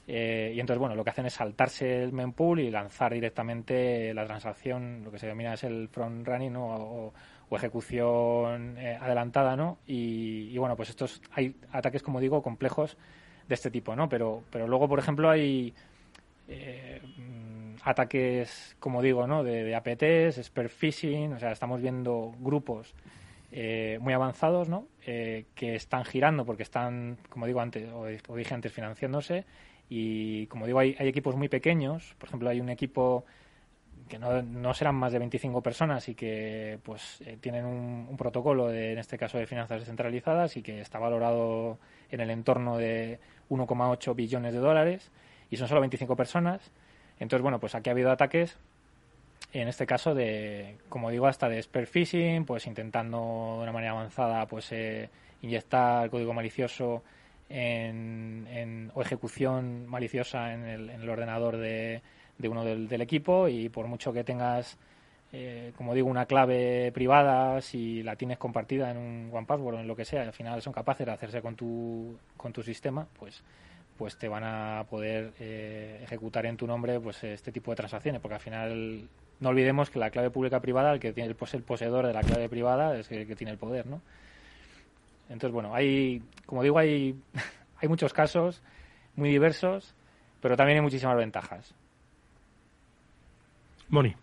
y entonces, bueno, lo que hacen es saltarse el mempool y lanzar directamente la transacción, lo que se denomina es el front running o, ejecución adelantada, ¿no? Y, y, bueno, pues estos hay ataques, como digo, complejos de este tipo, ¿no? Pero, pero luego, por ejemplo, hay eh, ataques, como digo, ¿no? de, de APTs, spear phishing, o sea, estamos viendo grupos eh, muy avanzados, ¿no? Eh, que están girando porque están, como digo antes, o, dije antes, financiándose y, como digo, hay, hay, equipos muy pequeños, por ejemplo, hay un equipo que no, no serán más de 25 personas y que pues tienen un, un, protocolo de, en este caso de finanzas descentralizadas y que está valorado en el entorno de 1,8 billones de dólares y son solo 25 personas. Entonces, bueno, pues aquí ha habido ataques, en este caso de, como digo, hasta de spear phishing, pues intentando de una manera avanzada, pues eh, inyectar código malicioso en, o ejecución maliciosa en el, ordenador de, uno del, equipo. Y por mucho que tengas, eh, como digo, una clave privada, si la tienes compartida en un OnePassword o en lo que sea, al final son capaces de hacerse con tu, con tu sistema, pues pues te van a poder eh, ejecutar en tu nombre pues este tipo de transacciones, porque al final no olvidemos que la clave pública privada, el que tiene el, el poseedor de la clave privada es el que tiene el poder, ¿no? Entonces, bueno, hay, como digo, hay, [LAUGHS] hay muchos casos muy diversos, pero también hay muchísimas ventajas. Moni.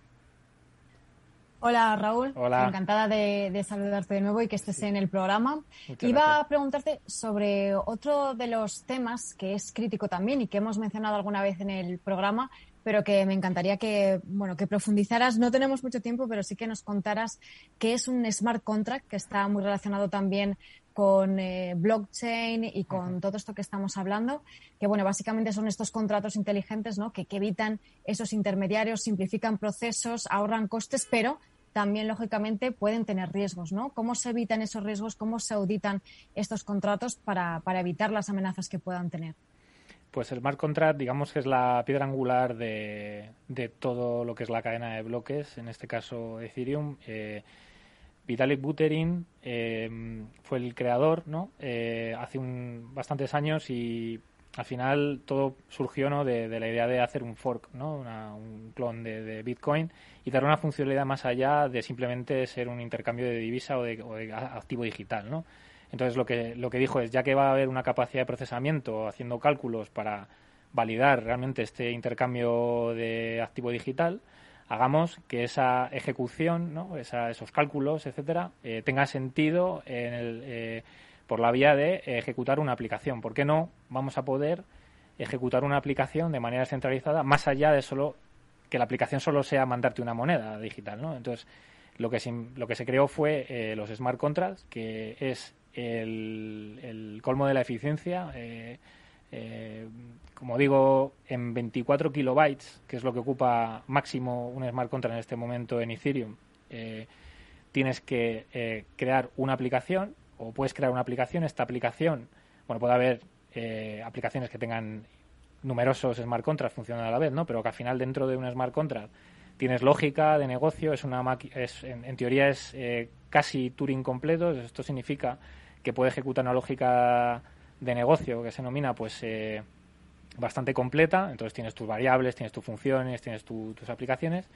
Hola Raúl, Hola. encantada de, saludarte de nuevo y que estés en el programa. Iba a preguntarte sobre otro de los temas que es crítico también y que hemos mencionado alguna vez en el programa, pero que me encantaría que, bueno, que profundizaras. No tenemos mucho tiempo, pero sí que nos contaras qué es un smart contract, que está muy relacionado también con eh, blockchain y con todo esto que estamos hablando, que bueno, básicamente son estos contratos inteligentes, ¿no? Que, que evitan esos intermediarios, simplifican procesos, ahorran costes, pero también, lógicamente, pueden tener riesgos, ¿no? ¿Cómo se evitan esos riesgos? ¿Cómo se auditan estos contratos para, para evitar las amenazas que puedan tener? Pues el smart contract, digamos que es la piedra angular de, todo lo que es la cadena de bloques, en este caso Ethereum. Eh, Vitalik Buterin eh, fue el creador, ¿no? Eh, hace un, bastantes años y al final todo surgió ¿no? de, la idea de hacer un fork, ¿no? un clon de, Bitcoin y dar una funcionalidad más allá de simplemente ser un intercambio de divisa o de, o de activo digital, ¿no? Entonces lo que, lo que dijo es, ya que va a haber una capacidad de procesamiento haciendo cálculos para validar realmente este intercambio de activo digital, hagamos que esa ejecución, ¿no? esos cálculos, etcétera, eh, tenga sentido en el, eh, por la vía de ejecutar una aplicación. ¿Por qué no vamos a poder ejecutar una aplicación de manera centralizada más allá de solo que la aplicación solo sea mandarte una moneda digital, ¿no? Entonces, lo que se, lo que se creó fue eh, los smart contracts, que es el, colmo de la eficiencia. Eh, eh, como digo, en 24 kilobytes, que es lo que ocupa máximo un smart contract en este momento en Ethereum, eh, tienes que crear una aplicación o puedes crear una aplicación. Esta aplicación, bueno, puede haber aplicaciones que tengan numerosos smart contracts funcionando a la vez, ¿no? Pero que al final dentro de un smart contract tienes lógica de negocio, es una es, en, teoría es casi Turing completo. Esto significa que puede ejecutar una lógica de negocio que se denomina pues eh, bastante completa. Entonces tienes tus variables, tienes tus funciones, tienes tus aplicaciones.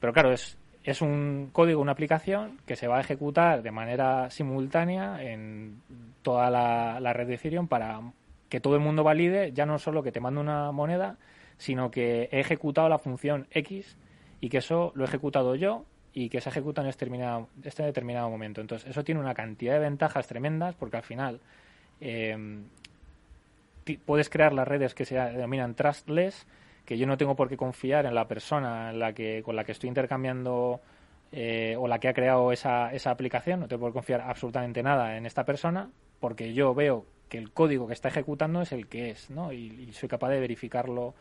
Pero claro, es, es un código, una aplicación que se va a ejecutar de manera simultánea en toda la, la red de Ethereum para que todo el mundo valide ya no solo que te mando una moneda, sino que he ejecutado la función X y que eso lo he ejecutado yo y que se ejecuta en este determinado, momento. Entonces, eso tiene una cantidad de ventajas tremendas porque al final eh, puedes crear las redes que se denominan trustless, que yo no tengo por qué confiar en la persona en la que, con la que estoy intercambiando eh, o la que ha creado esa, esa aplicación, no tengo por qué confiar absolutamente nada en esta persona porque yo veo que el código que está ejecutando es el que es, ¿no? y soy capaz de verificarlo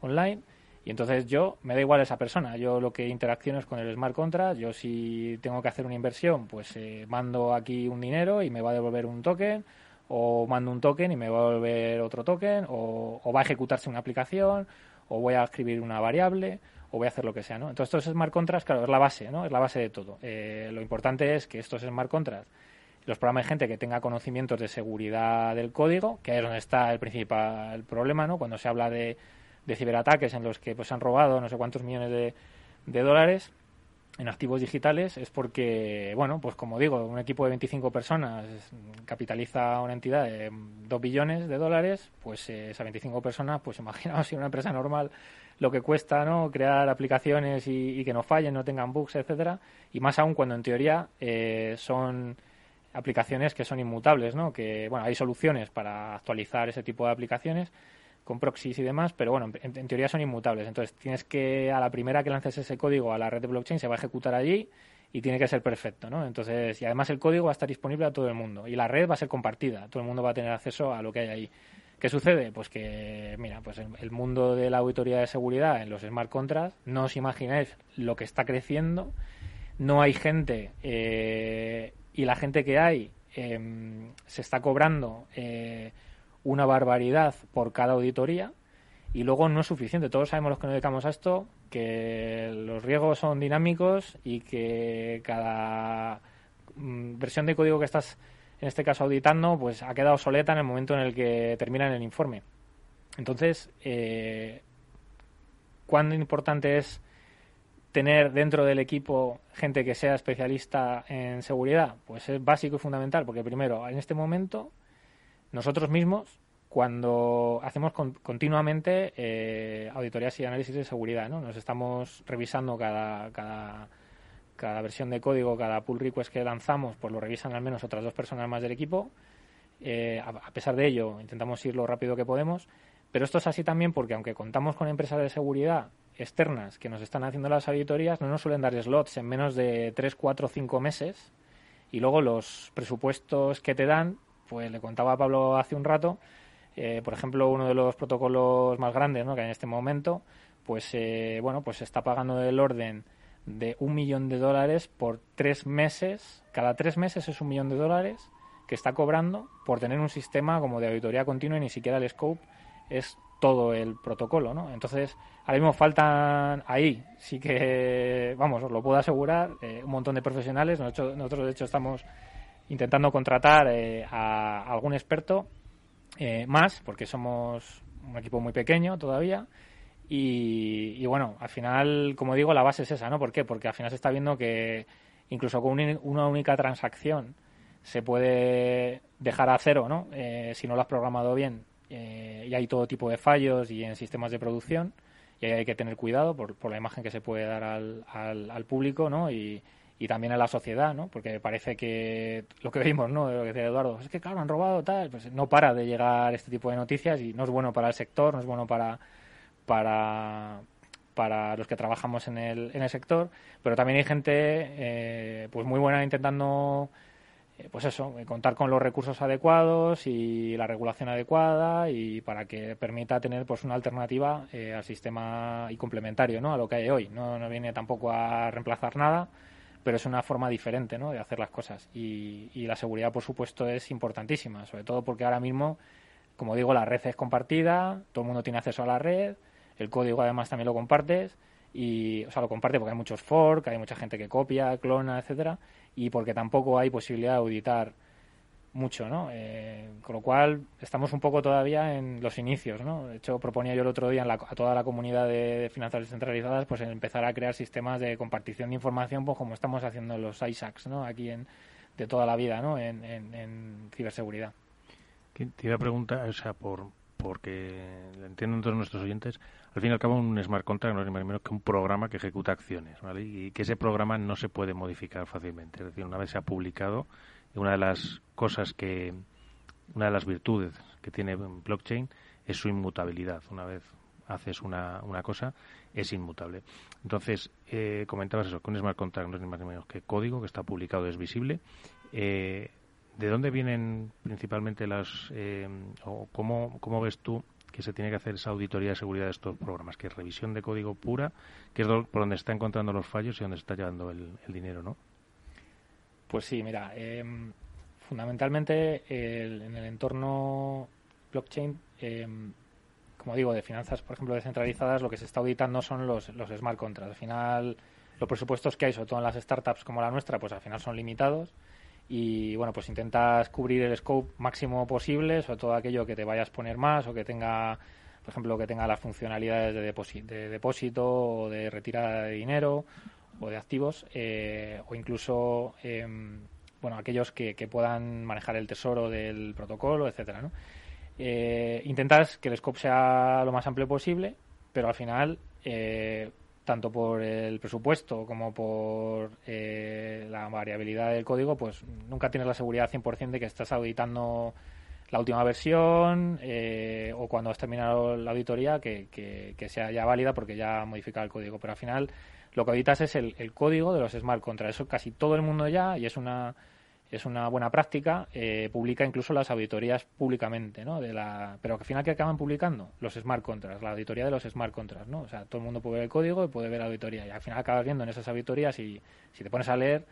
online y entonces yo, me da igual esa persona, yo lo que interacciono es con el smart contract, yo si tengo que hacer una inversión, pues eh, mando aquí un dinero y me va a devolver un token, o mando un token y me va a devolver otro token, o, va a ejecutarse una aplicación, o voy a escribir una variable, o voy a hacer lo que sea, ¿no? Entonces estos smart contracts, claro, es la base, ¿no? Es la base de todo. Eh, lo importante es que estos smart contracts los programas de gente que tenga conocimientos de seguridad del código, que es donde está el principal problema, ¿no? Cuando se habla de de ciberataques en los que pues han robado no sé cuántos millones de, de dólares en activos digitales es porque, bueno, pues como digo, un equipo de 25 personas capitaliza una entidad de 2 billones de dólares, pues eh, esas 25 personas, pues [LAUGHS] imaginaos si una empresa normal lo que cuesta, ¿no? Crear aplicaciones y, que no fallen, no tengan bugs, etcétera, y más aún cuando en teoría eh, son aplicaciones que son inmutables, ¿no? Que, bueno, hay soluciones para actualizar ese tipo de aplicaciones, con proxies y demás, pero bueno, en, teoría son inmutables. Entonces tienes que, a la primera que lances ese código a la red de blockchain, se va a ejecutar allí y tiene que ser perfecto, ¿no? Entonces, y además el código va a estar disponible a todo el mundo y la red va a ser compartida, todo el mundo va a tener acceso a lo que hay ahí. ¿Qué sucede? Pues que, mira, pues el, mundo de la auditoría de seguridad en los smart contracts, no os imagináis lo que está creciendo, no hay gente eh, y la gente que hay em, se está cobrando eh, una barbaridad por cada auditoría y luego no es suficiente. Todos sabemos los que nos dedicamos a esto que los riesgos son dinámicos y que cada mm, versión de código que estás en este caso auditando pues ha quedado obsoleta en el momento en el que termina el informe. Entonces, eh, ¿cuán importante es tener dentro del equipo gente que sea especialista en seguridad? Pues es básico y fundamental, porque primero, en este momento, nosotros mismos cuando hacemos continuamente eh, auditorías y análisis de seguridad, ¿no? Nos estamos revisando cada, cada, cada, versión de código, cada pull request que lanzamos, pues lo revisan al menos otras dos personas más del equipo. Eh, a, pesar de ello, intentamos ir lo rápido que podemos. Pero esto es así también porque, aunque contamos con empresas de seguridad externas que nos están haciendo las auditorías, no nos suelen dar slots en menos de 3, 4, 5 meses. Y luego los presupuestos que te dan, pues le contaba a Pablo hace un rato, eh, por ejemplo, uno de los protocolos más grandes ¿no? que hay en este momento, pues eh, bueno, pues está pagando del orden de un millón de dólares por tres meses. Cada tres meses es un millón de dólares que está cobrando por tener un sistema como de auditoría continua y ni siquiera el scope es todo el protocolo, ¿no? Entonces, ahora mismo faltan ahí, sí que, vamos, os lo puedo asegurar, eh, un montón de profesionales. Nosotros, nosotros, de hecho, estamos intentando contratar a algún experto eh, más, porque somos un equipo muy pequeño todavía. Y, bueno, al final, como digo, la base es esa, ¿no? ¿Por qué? Porque al final se está viendo que incluso con una única transacción se puede dejar a cero, ¿no? Eh, si no lo has programado bien eh, y hay todo tipo de fallos y en sistemas de producción y hay que tener cuidado por, por la imagen que se puede dar al, al, al público, ¿no? Y, y también a la sociedad, ¿no? Porque parece que lo que vimos, ¿no? Lo que decía Eduardo, es que claro, han robado tal, pues no para de llegar este tipo de noticias y no es bueno para el sector, no es bueno para para para los que trabajamos en el, en el sector, pero también hay gente eh, pues muy buena intentando eh, pues eso, eh, contar con los recursos adecuados y la regulación adecuada y para que permita tener pues una alternativa al sistema y complementario, ¿no? A lo que hay hoy. No, no viene tampoco a reemplazar nada, pero es una forma diferente ¿no? de hacer las cosas. Y, la seguridad, por supuesto, es importantísima, sobre todo porque ahora mismo, como digo, la red es compartida, todo el mundo tiene acceso a la red, el código además también lo compartes, y, o sea, lo comparte porque hay muchos forks, hay mucha gente que copia, clona, etcétera, y porque tampoco hay posibilidad de auditar mucho, ¿no? Eh, con lo cual estamos un poco todavía en los inicios, ¿no? De hecho, proponía yo el otro día a toda la comunidad de, finanzas descentralizadas pues empezar a crear sistemas de compartición de información, pues como estamos haciendo los ISACs, ¿no? Aquí en, de toda la vida, ¿no? En, en, ciberseguridad. Te iba a preguntar, o sea, por, porque entienden todos nuestros oyentes, al fin y al cabo un smart contract no es ni más ni menos que un programa que ejecuta acciones, ¿vale? Y que ese programa no se puede modificar fácilmente. Es decir, una vez se ha publicado, una de las cosas que, una de las virtudes que tiene blockchain es su inmutabilidad. Una vez haces una, una cosa, es inmutable. Entonces, eh, comentabas eso, que un smart contract no es ni más ni menos que código que está publicado, es visible. Eh, ¿De dónde vienen principalmente las, eh, o cómo, cómo ves tú que se tiene que hacer esa auditoría de seguridad de estos programas? Que es revisión de código pura, que es por donde está encontrando los fallos y donde está llevando el dinero, ¿no? Pues sí, mira, em, fundamentalmente en el entorno blockchain, em, como digo, de finanzas, por ejemplo, descentralizadas, lo que se está auditando son los, los smart contracts. Al final, los presupuestos que hay, sobre todo en las startups como la nuestra, pues al final son limitados y bueno, pues intentas cubrir el scope máximo posible, sobre todo aquello que te vayas a poner más o que tenga, por ejemplo, que tenga las funcionalidades de, de depósito o de retirada de dinero o de activos eh, o incluso em, bueno aquellos que, puedan manejar el tesoro del protocolo etcétera ¿no? Eh, intentas que el scope sea lo más amplio posible pero al final eh, tanto por el presupuesto como por la variabilidad del código pues nunca tienes la seguridad 100% de que estás auditando la última versión o cuando has terminado la auditoría que, sea ya válida porque ya ha modificado el código pero al final lo que auditas es el, código de los smart contracts. Eso casi todo el mundo ya, y es una, es una buena práctica, eh, publica incluso las auditorías públicamente, ¿no? De la, pero al final, ¿qué acaban publicando? Los smart contracts, la auditoría de los smart contracts, ¿no? O sea, todo el mundo puede ver el código y puede ver la auditoría. Y al final acabas viendo en esas auditorías y si te pones a leer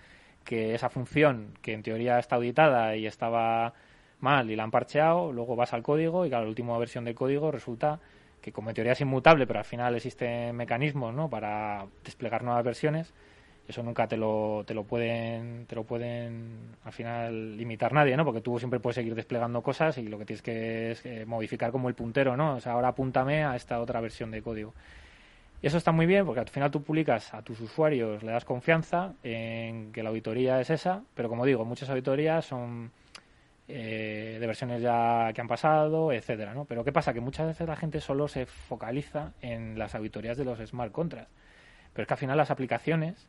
que esa función que en teoría está auditada y estaba mal y la han parcheado, luego vas al código y la última versión del código resulta que como teoría es inmutable, pero al final existen mecanismos ¿no? para desplegar nuevas versiones, eso nunca te lo, te lo pueden te lo pueden al final limitar nadie, ¿no? Porque tú siempre puedes seguir desplegando cosas y lo que tienes que es eh, modificar como el puntero, ¿no? O sea, ahora apúntame a esta otra versión de código. Y eso está muy bien porque al final tú publicas a tus usuarios, le das confianza en que la auditoría es esa, pero como digo, muchas auditorías son eh, de versiones ya que han pasado, etcétera, ¿no? Pero ¿qué pasa? Que muchas veces la gente solo se focaliza en las auditorías de los smart contracts. Pero es que al final las aplicaciones,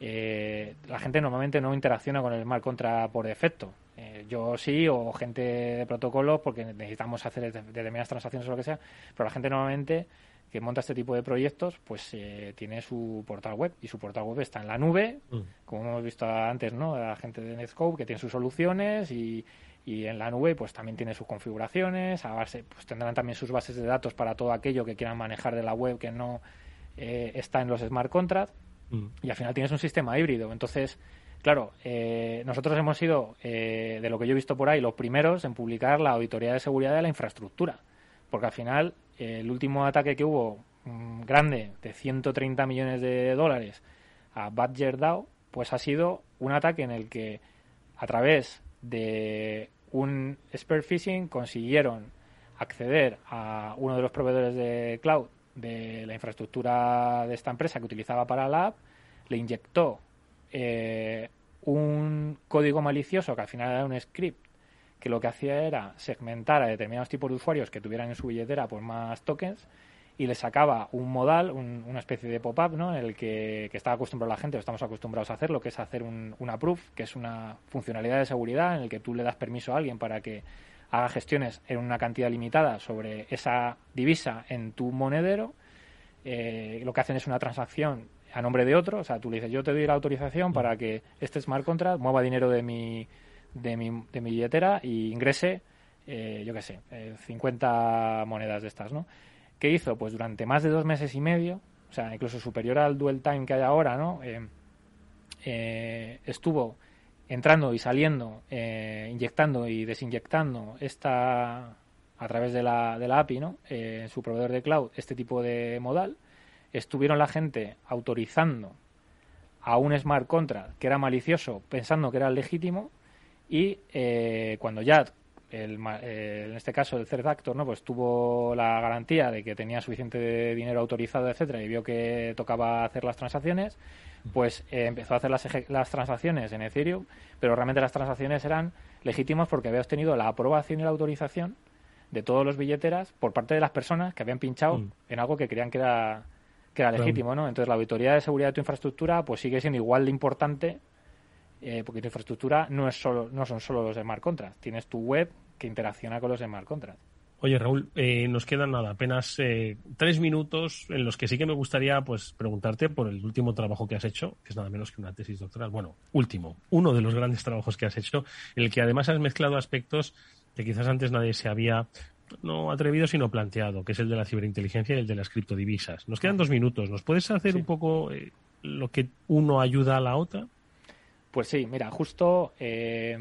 eh, la gente normalmente no interacciona con el smart contract por defecto. Eh, yo sí, o gente de protocolos, porque necesitamos hacer determinadas transacciones o lo que sea, pero la gente normalmente que monta este tipo de proyectos, pues eh, tiene su portal web y su portal web está en la nube, mm. como hemos visto antes, ¿no? La gente de Netscope que tiene sus soluciones y, y en la nube pues también tiene sus configuraciones, a base, pues tendrán también sus bases de datos para todo aquello que quieran manejar de la web que no eh, está en los smart contracts mm. y al final tienes un sistema híbrido. Entonces, claro, eh, nosotros hemos sido, de lo que yo he visto por ahí, los primeros en publicar la auditoría de seguridad de la infraestructura, porque al final el último ataque que hubo mm, grande de 130 millones de dólares a Badger DAO, pues ha sido un ataque en el que a través de un spear phishing consiguieron acceder a uno de los proveedores de cloud de la infraestructura de esta empresa que utilizaba para la app, le inyectó eh, un código malicioso que al final era un script que lo que hacía era segmentar a determinados tipos de usuarios que tuvieran en su billetera pues más tokens y le sacaba un modal, una especie de pop-up, ¿no? En el que, que estaba acostumbrado la gente, o estamos acostumbrados a hacerlo, que es hacer un, una proof, que es una funcionalidad de seguridad en el que tú le das permiso a alguien para que haga gestiones en una cantidad limitada sobre esa divisa en tu monedero. Eh, lo que hacen es una transacción a nombre de otro, o sea, tú le dices, yo te doy la autorización para que este smart contract mueva dinero de mi de mi, de mi billetera y ingrese, eh, yo qué sé, 50 eh, monedas de estas, ¿no? ¿Qué hizo? Pues durante más de dos meses y medio, o sea, incluso superior al dual time que hay ahora, ¿no? Eh, estuvo entrando y saliendo, inyectando y desinyectando esta a través de la, de la API, ¿no? en su proveedor de cloud, este tipo de modal. Estuvieron la gente autorizando a un smart contract que era malicioso pensando que era legítimo y eh, cuando ya el, eh, en este caso el third actor no pues tuvo la garantía de que tenía suficiente dinero autorizado etcétera y vio que tocaba hacer las transacciones pues eh, empezó a hacer las, las transacciones en Ethereum pero realmente las transacciones eran legítimas porque había obtenido la aprobación y la autorización de todos los billeteras por parte de las personas que habían pinchado mm. en algo que creían que era que era legítimo no entonces la auditoría de seguridad de tu infraestructura pues sigue siendo igual de importante eh, porque tu infraestructura no, es solo, no son solo los smart contracts, tienes tu web que interacciona con los smart contracts. Oye, Raúl, eh, nos quedan nada, apenas eh, tres minutos en los que sí que me gustaría pues preguntarte por el último trabajo que has hecho, que es nada menos que una tesis doctoral. Bueno, último, uno de los grandes trabajos que has hecho, en el que además has mezclado aspectos que quizás antes nadie se había no atrevido, sino planteado, que es el de la ciberinteligencia y el de las criptodivisas. Nos quedan dos minutos. ¿Nos puedes hacer un poco lo que uno ayuda a la otra? Pues sí, mira, justo eh,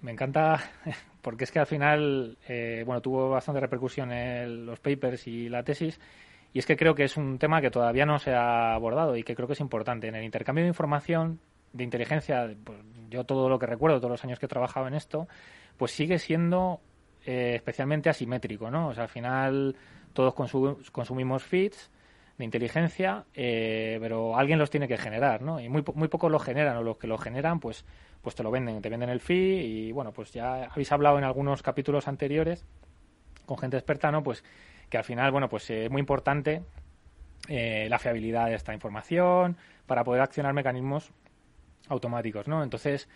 me encanta [LAUGHS] porque es que al final, eh, bueno, tuvo bastante repercusión en los papers y la tesis. Y es que creo que es un tema que todavía no se ha abordado y que creo que es importante. En el intercambio de información, de inteligencia, pues, yo todo lo que recuerdo, todos los años que he trabajado en esto, pues sigue siendo eh, especialmente asimétrico, ¿no? O sea, al final todos consumimos feeds, de inteligencia, eh, pero alguien los tiene que generar, ¿no? Y muy, muy pocos lo generan, o los que lo generan, pues, pues te lo venden, te venden el fee, y bueno, pues ya habéis hablado en algunos capítulos anteriores con gente experta, ¿no? Pues que al final, bueno, pues es muy importante eh, la fiabilidad de esta información para poder accionar mecanismos automáticos, ¿no? Entonces,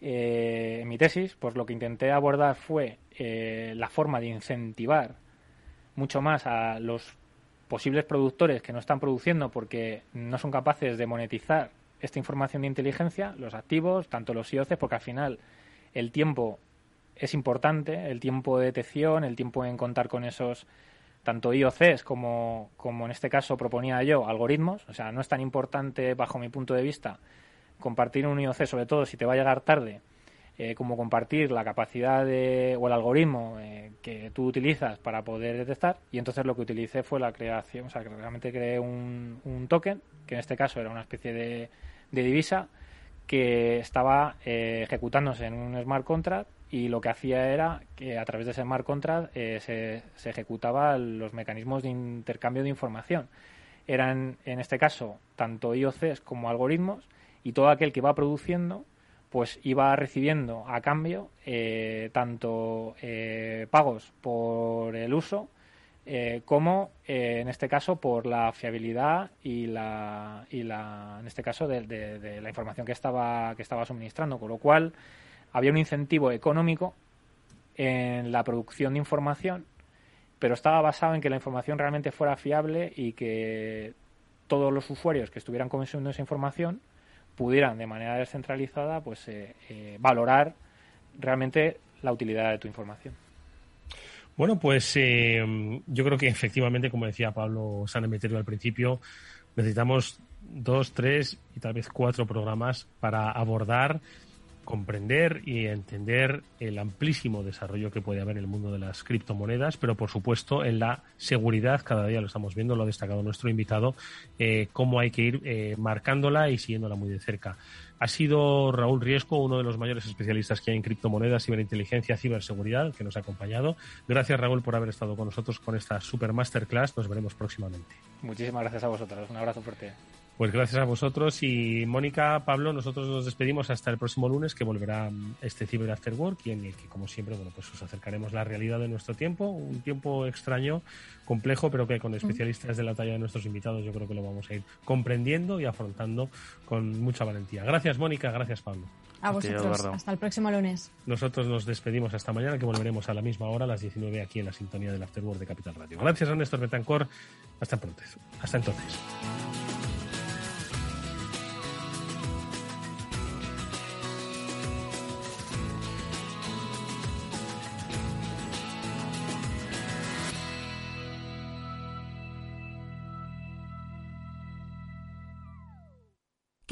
eh, en mi tesis, pues lo que intenté abordar fue la forma de incentivar mucho más a los posibles productores que no están produciendo porque no son capaces de monetizar esta información de inteligencia, los activos, tanto los IOCs, porque al final el tiempo es importante, el tiempo de detección, el tiempo en contar con esos tanto IOCs como, como en este caso proponía yo, algoritmos. O sea, no es tan importante bajo mi punto de vista compartir un IOC, sobre todo si te va a llegar tarde, eh, como compartir la capacidad de, o el algoritmo eh, que tú utilizas para poder detectar. Y entonces lo que utilicé fue la creación, o sea, que realmente creé un, un token, que en este caso era una especie de, de divisa, que estaba eh, ejecutándose en un smart contract y lo que hacía era que a través de ese smart contract eh, se, se ejecutaban los mecanismos de intercambio de información. Eran, en este caso, tanto IOCs como algoritmos y todo aquel que iba produciendo pues iba recibiendo a cambio eh, tanto pagos por el uso eh, como eh, en este caso por la fiabilidad y la, y la en este caso de, la información que estaba que estaba suministrando. Con lo cual había un incentivo económico en la producción de información pero estaba basado en que la información realmente fuera fiable y que todos los usuarios que estuvieran consumiendo esa información pudieran de manera descentralizada pues eh, valorar realmente la utilidad de tu información. Bueno, pues eh, yo creo que efectivamente, como decía Pablo Sanemeterio al principio, necesitamos dos, tres y tal vez cuatro programas para abordar, comprender y entender el amplísimo desarrollo que puede haber en el mundo de las criptomonedas, pero por supuesto en la seguridad, cada día lo estamos viendo, lo ha destacado nuestro invitado, eh, cómo hay que ir eh, marcándola y siguiéndola muy de cerca. Ha sido Raúl Riesco, uno de los mayores especialistas que hay en criptomonedas, ciberinteligencia, ciberseguridad, que nos ha acompañado. Gracias, Raúl, por haber estado con nosotros con esta super masterclass. Nos veremos próximamente. Muchísimas gracias a vosotros. Un abrazo fuerte. Pues gracias a vosotros y Mónica, Pablo, nosotros nos despedimos hasta el próximo lunes que volverá este Cyber After Work y en el que como siempre, bueno, pues os acercaremos la realidad de nuestro tiempo, un tiempo extraño, complejo, pero que con especialistas de la talla de nuestros invitados yo creo que lo vamos a ir comprendiendo y afrontando con mucha valentía. Gracias Mónica, gracias Pablo. A vosotros, hasta el próximo lunes. Nosotros nos despedimos hasta mañana que volveremos a la misma hora, a las 19 aquí en la sintonía del After Work de Capital Radio. Gracias a Néstor Betancor, hasta pronto. Hasta entonces.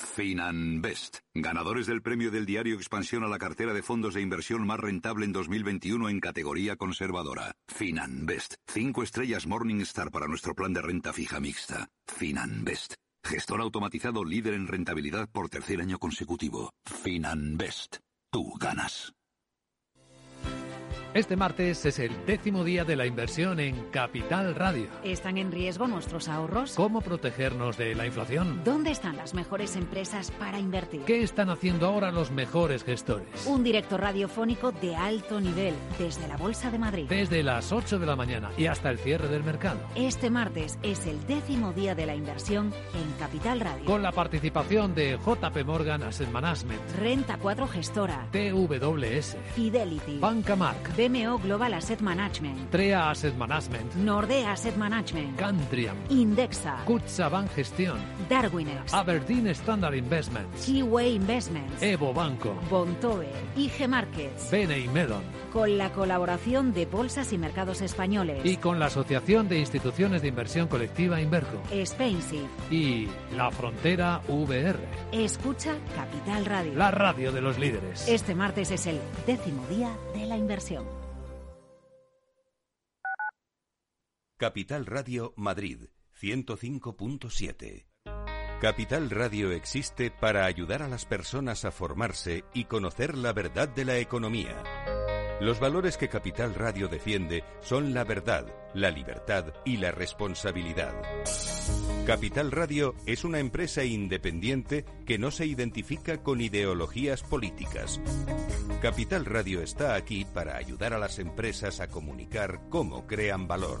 Finanbest, ganadores del premio del diario Expansión a la cartera de fondos de inversión más rentable en 2021 en categoría conservadora. Finanbest, cinco estrellas Morningstar para nuestro plan de renta fija mixta. Finanbest, gestor automatizado líder en rentabilidad por tercer año consecutivo. Finanbest, tú ganas. Este martes es el décimo día de la inversión en Capital Radio. ¿Están en riesgo nuestros ahorros? ¿Cómo protegernos de la inflación? ¿Dónde están las mejores empresas para invertir? ¿Qué están haciendo ahora los mejores gestores? Un directo radiofónico de alto nivel desde la Bolsa de Madrid. Desde las 8 de la mañana y hasta el cierre del mercado. Este martes es el décimo día de la inversión en Capital Radio. Con la participación de JP Morgan Asset Management, Renta 4 Gestora, TWS, Fidelity, Banca Mark, BMO Global Asset Management, Trea Asset Management, Nordea Asset Management, Cantriam, Indexa, Kutsaban Gestión, Darwinex, Aberdeen Standard Investments, Keyway Investments, Evo Banco, Bontoe, IG Markets, Bene y Medon. Con la colaboración de Bolsas y Mercados Españoles. Y con la Asociación de Instituciones de Inversión Colectiva Inverco. Spainsy. Y La Frontera VR. Escucha Capital Radio. La radio de los líderes. Este martes es el décimo día de la inversión. Capital Radio Madrid 105.7. Capital Radio existe para ayudar a las personas a formarse y conocer la verdad de la economía. Los valores que Capital Radio defiende son la verdad, la libertad y la responsabilidad. Capital Radio es una empresa independiente que no se identifica con ideologías políticas. Capital Radio está aquí para ayudar a las empresas a comunicar cómo crean valor.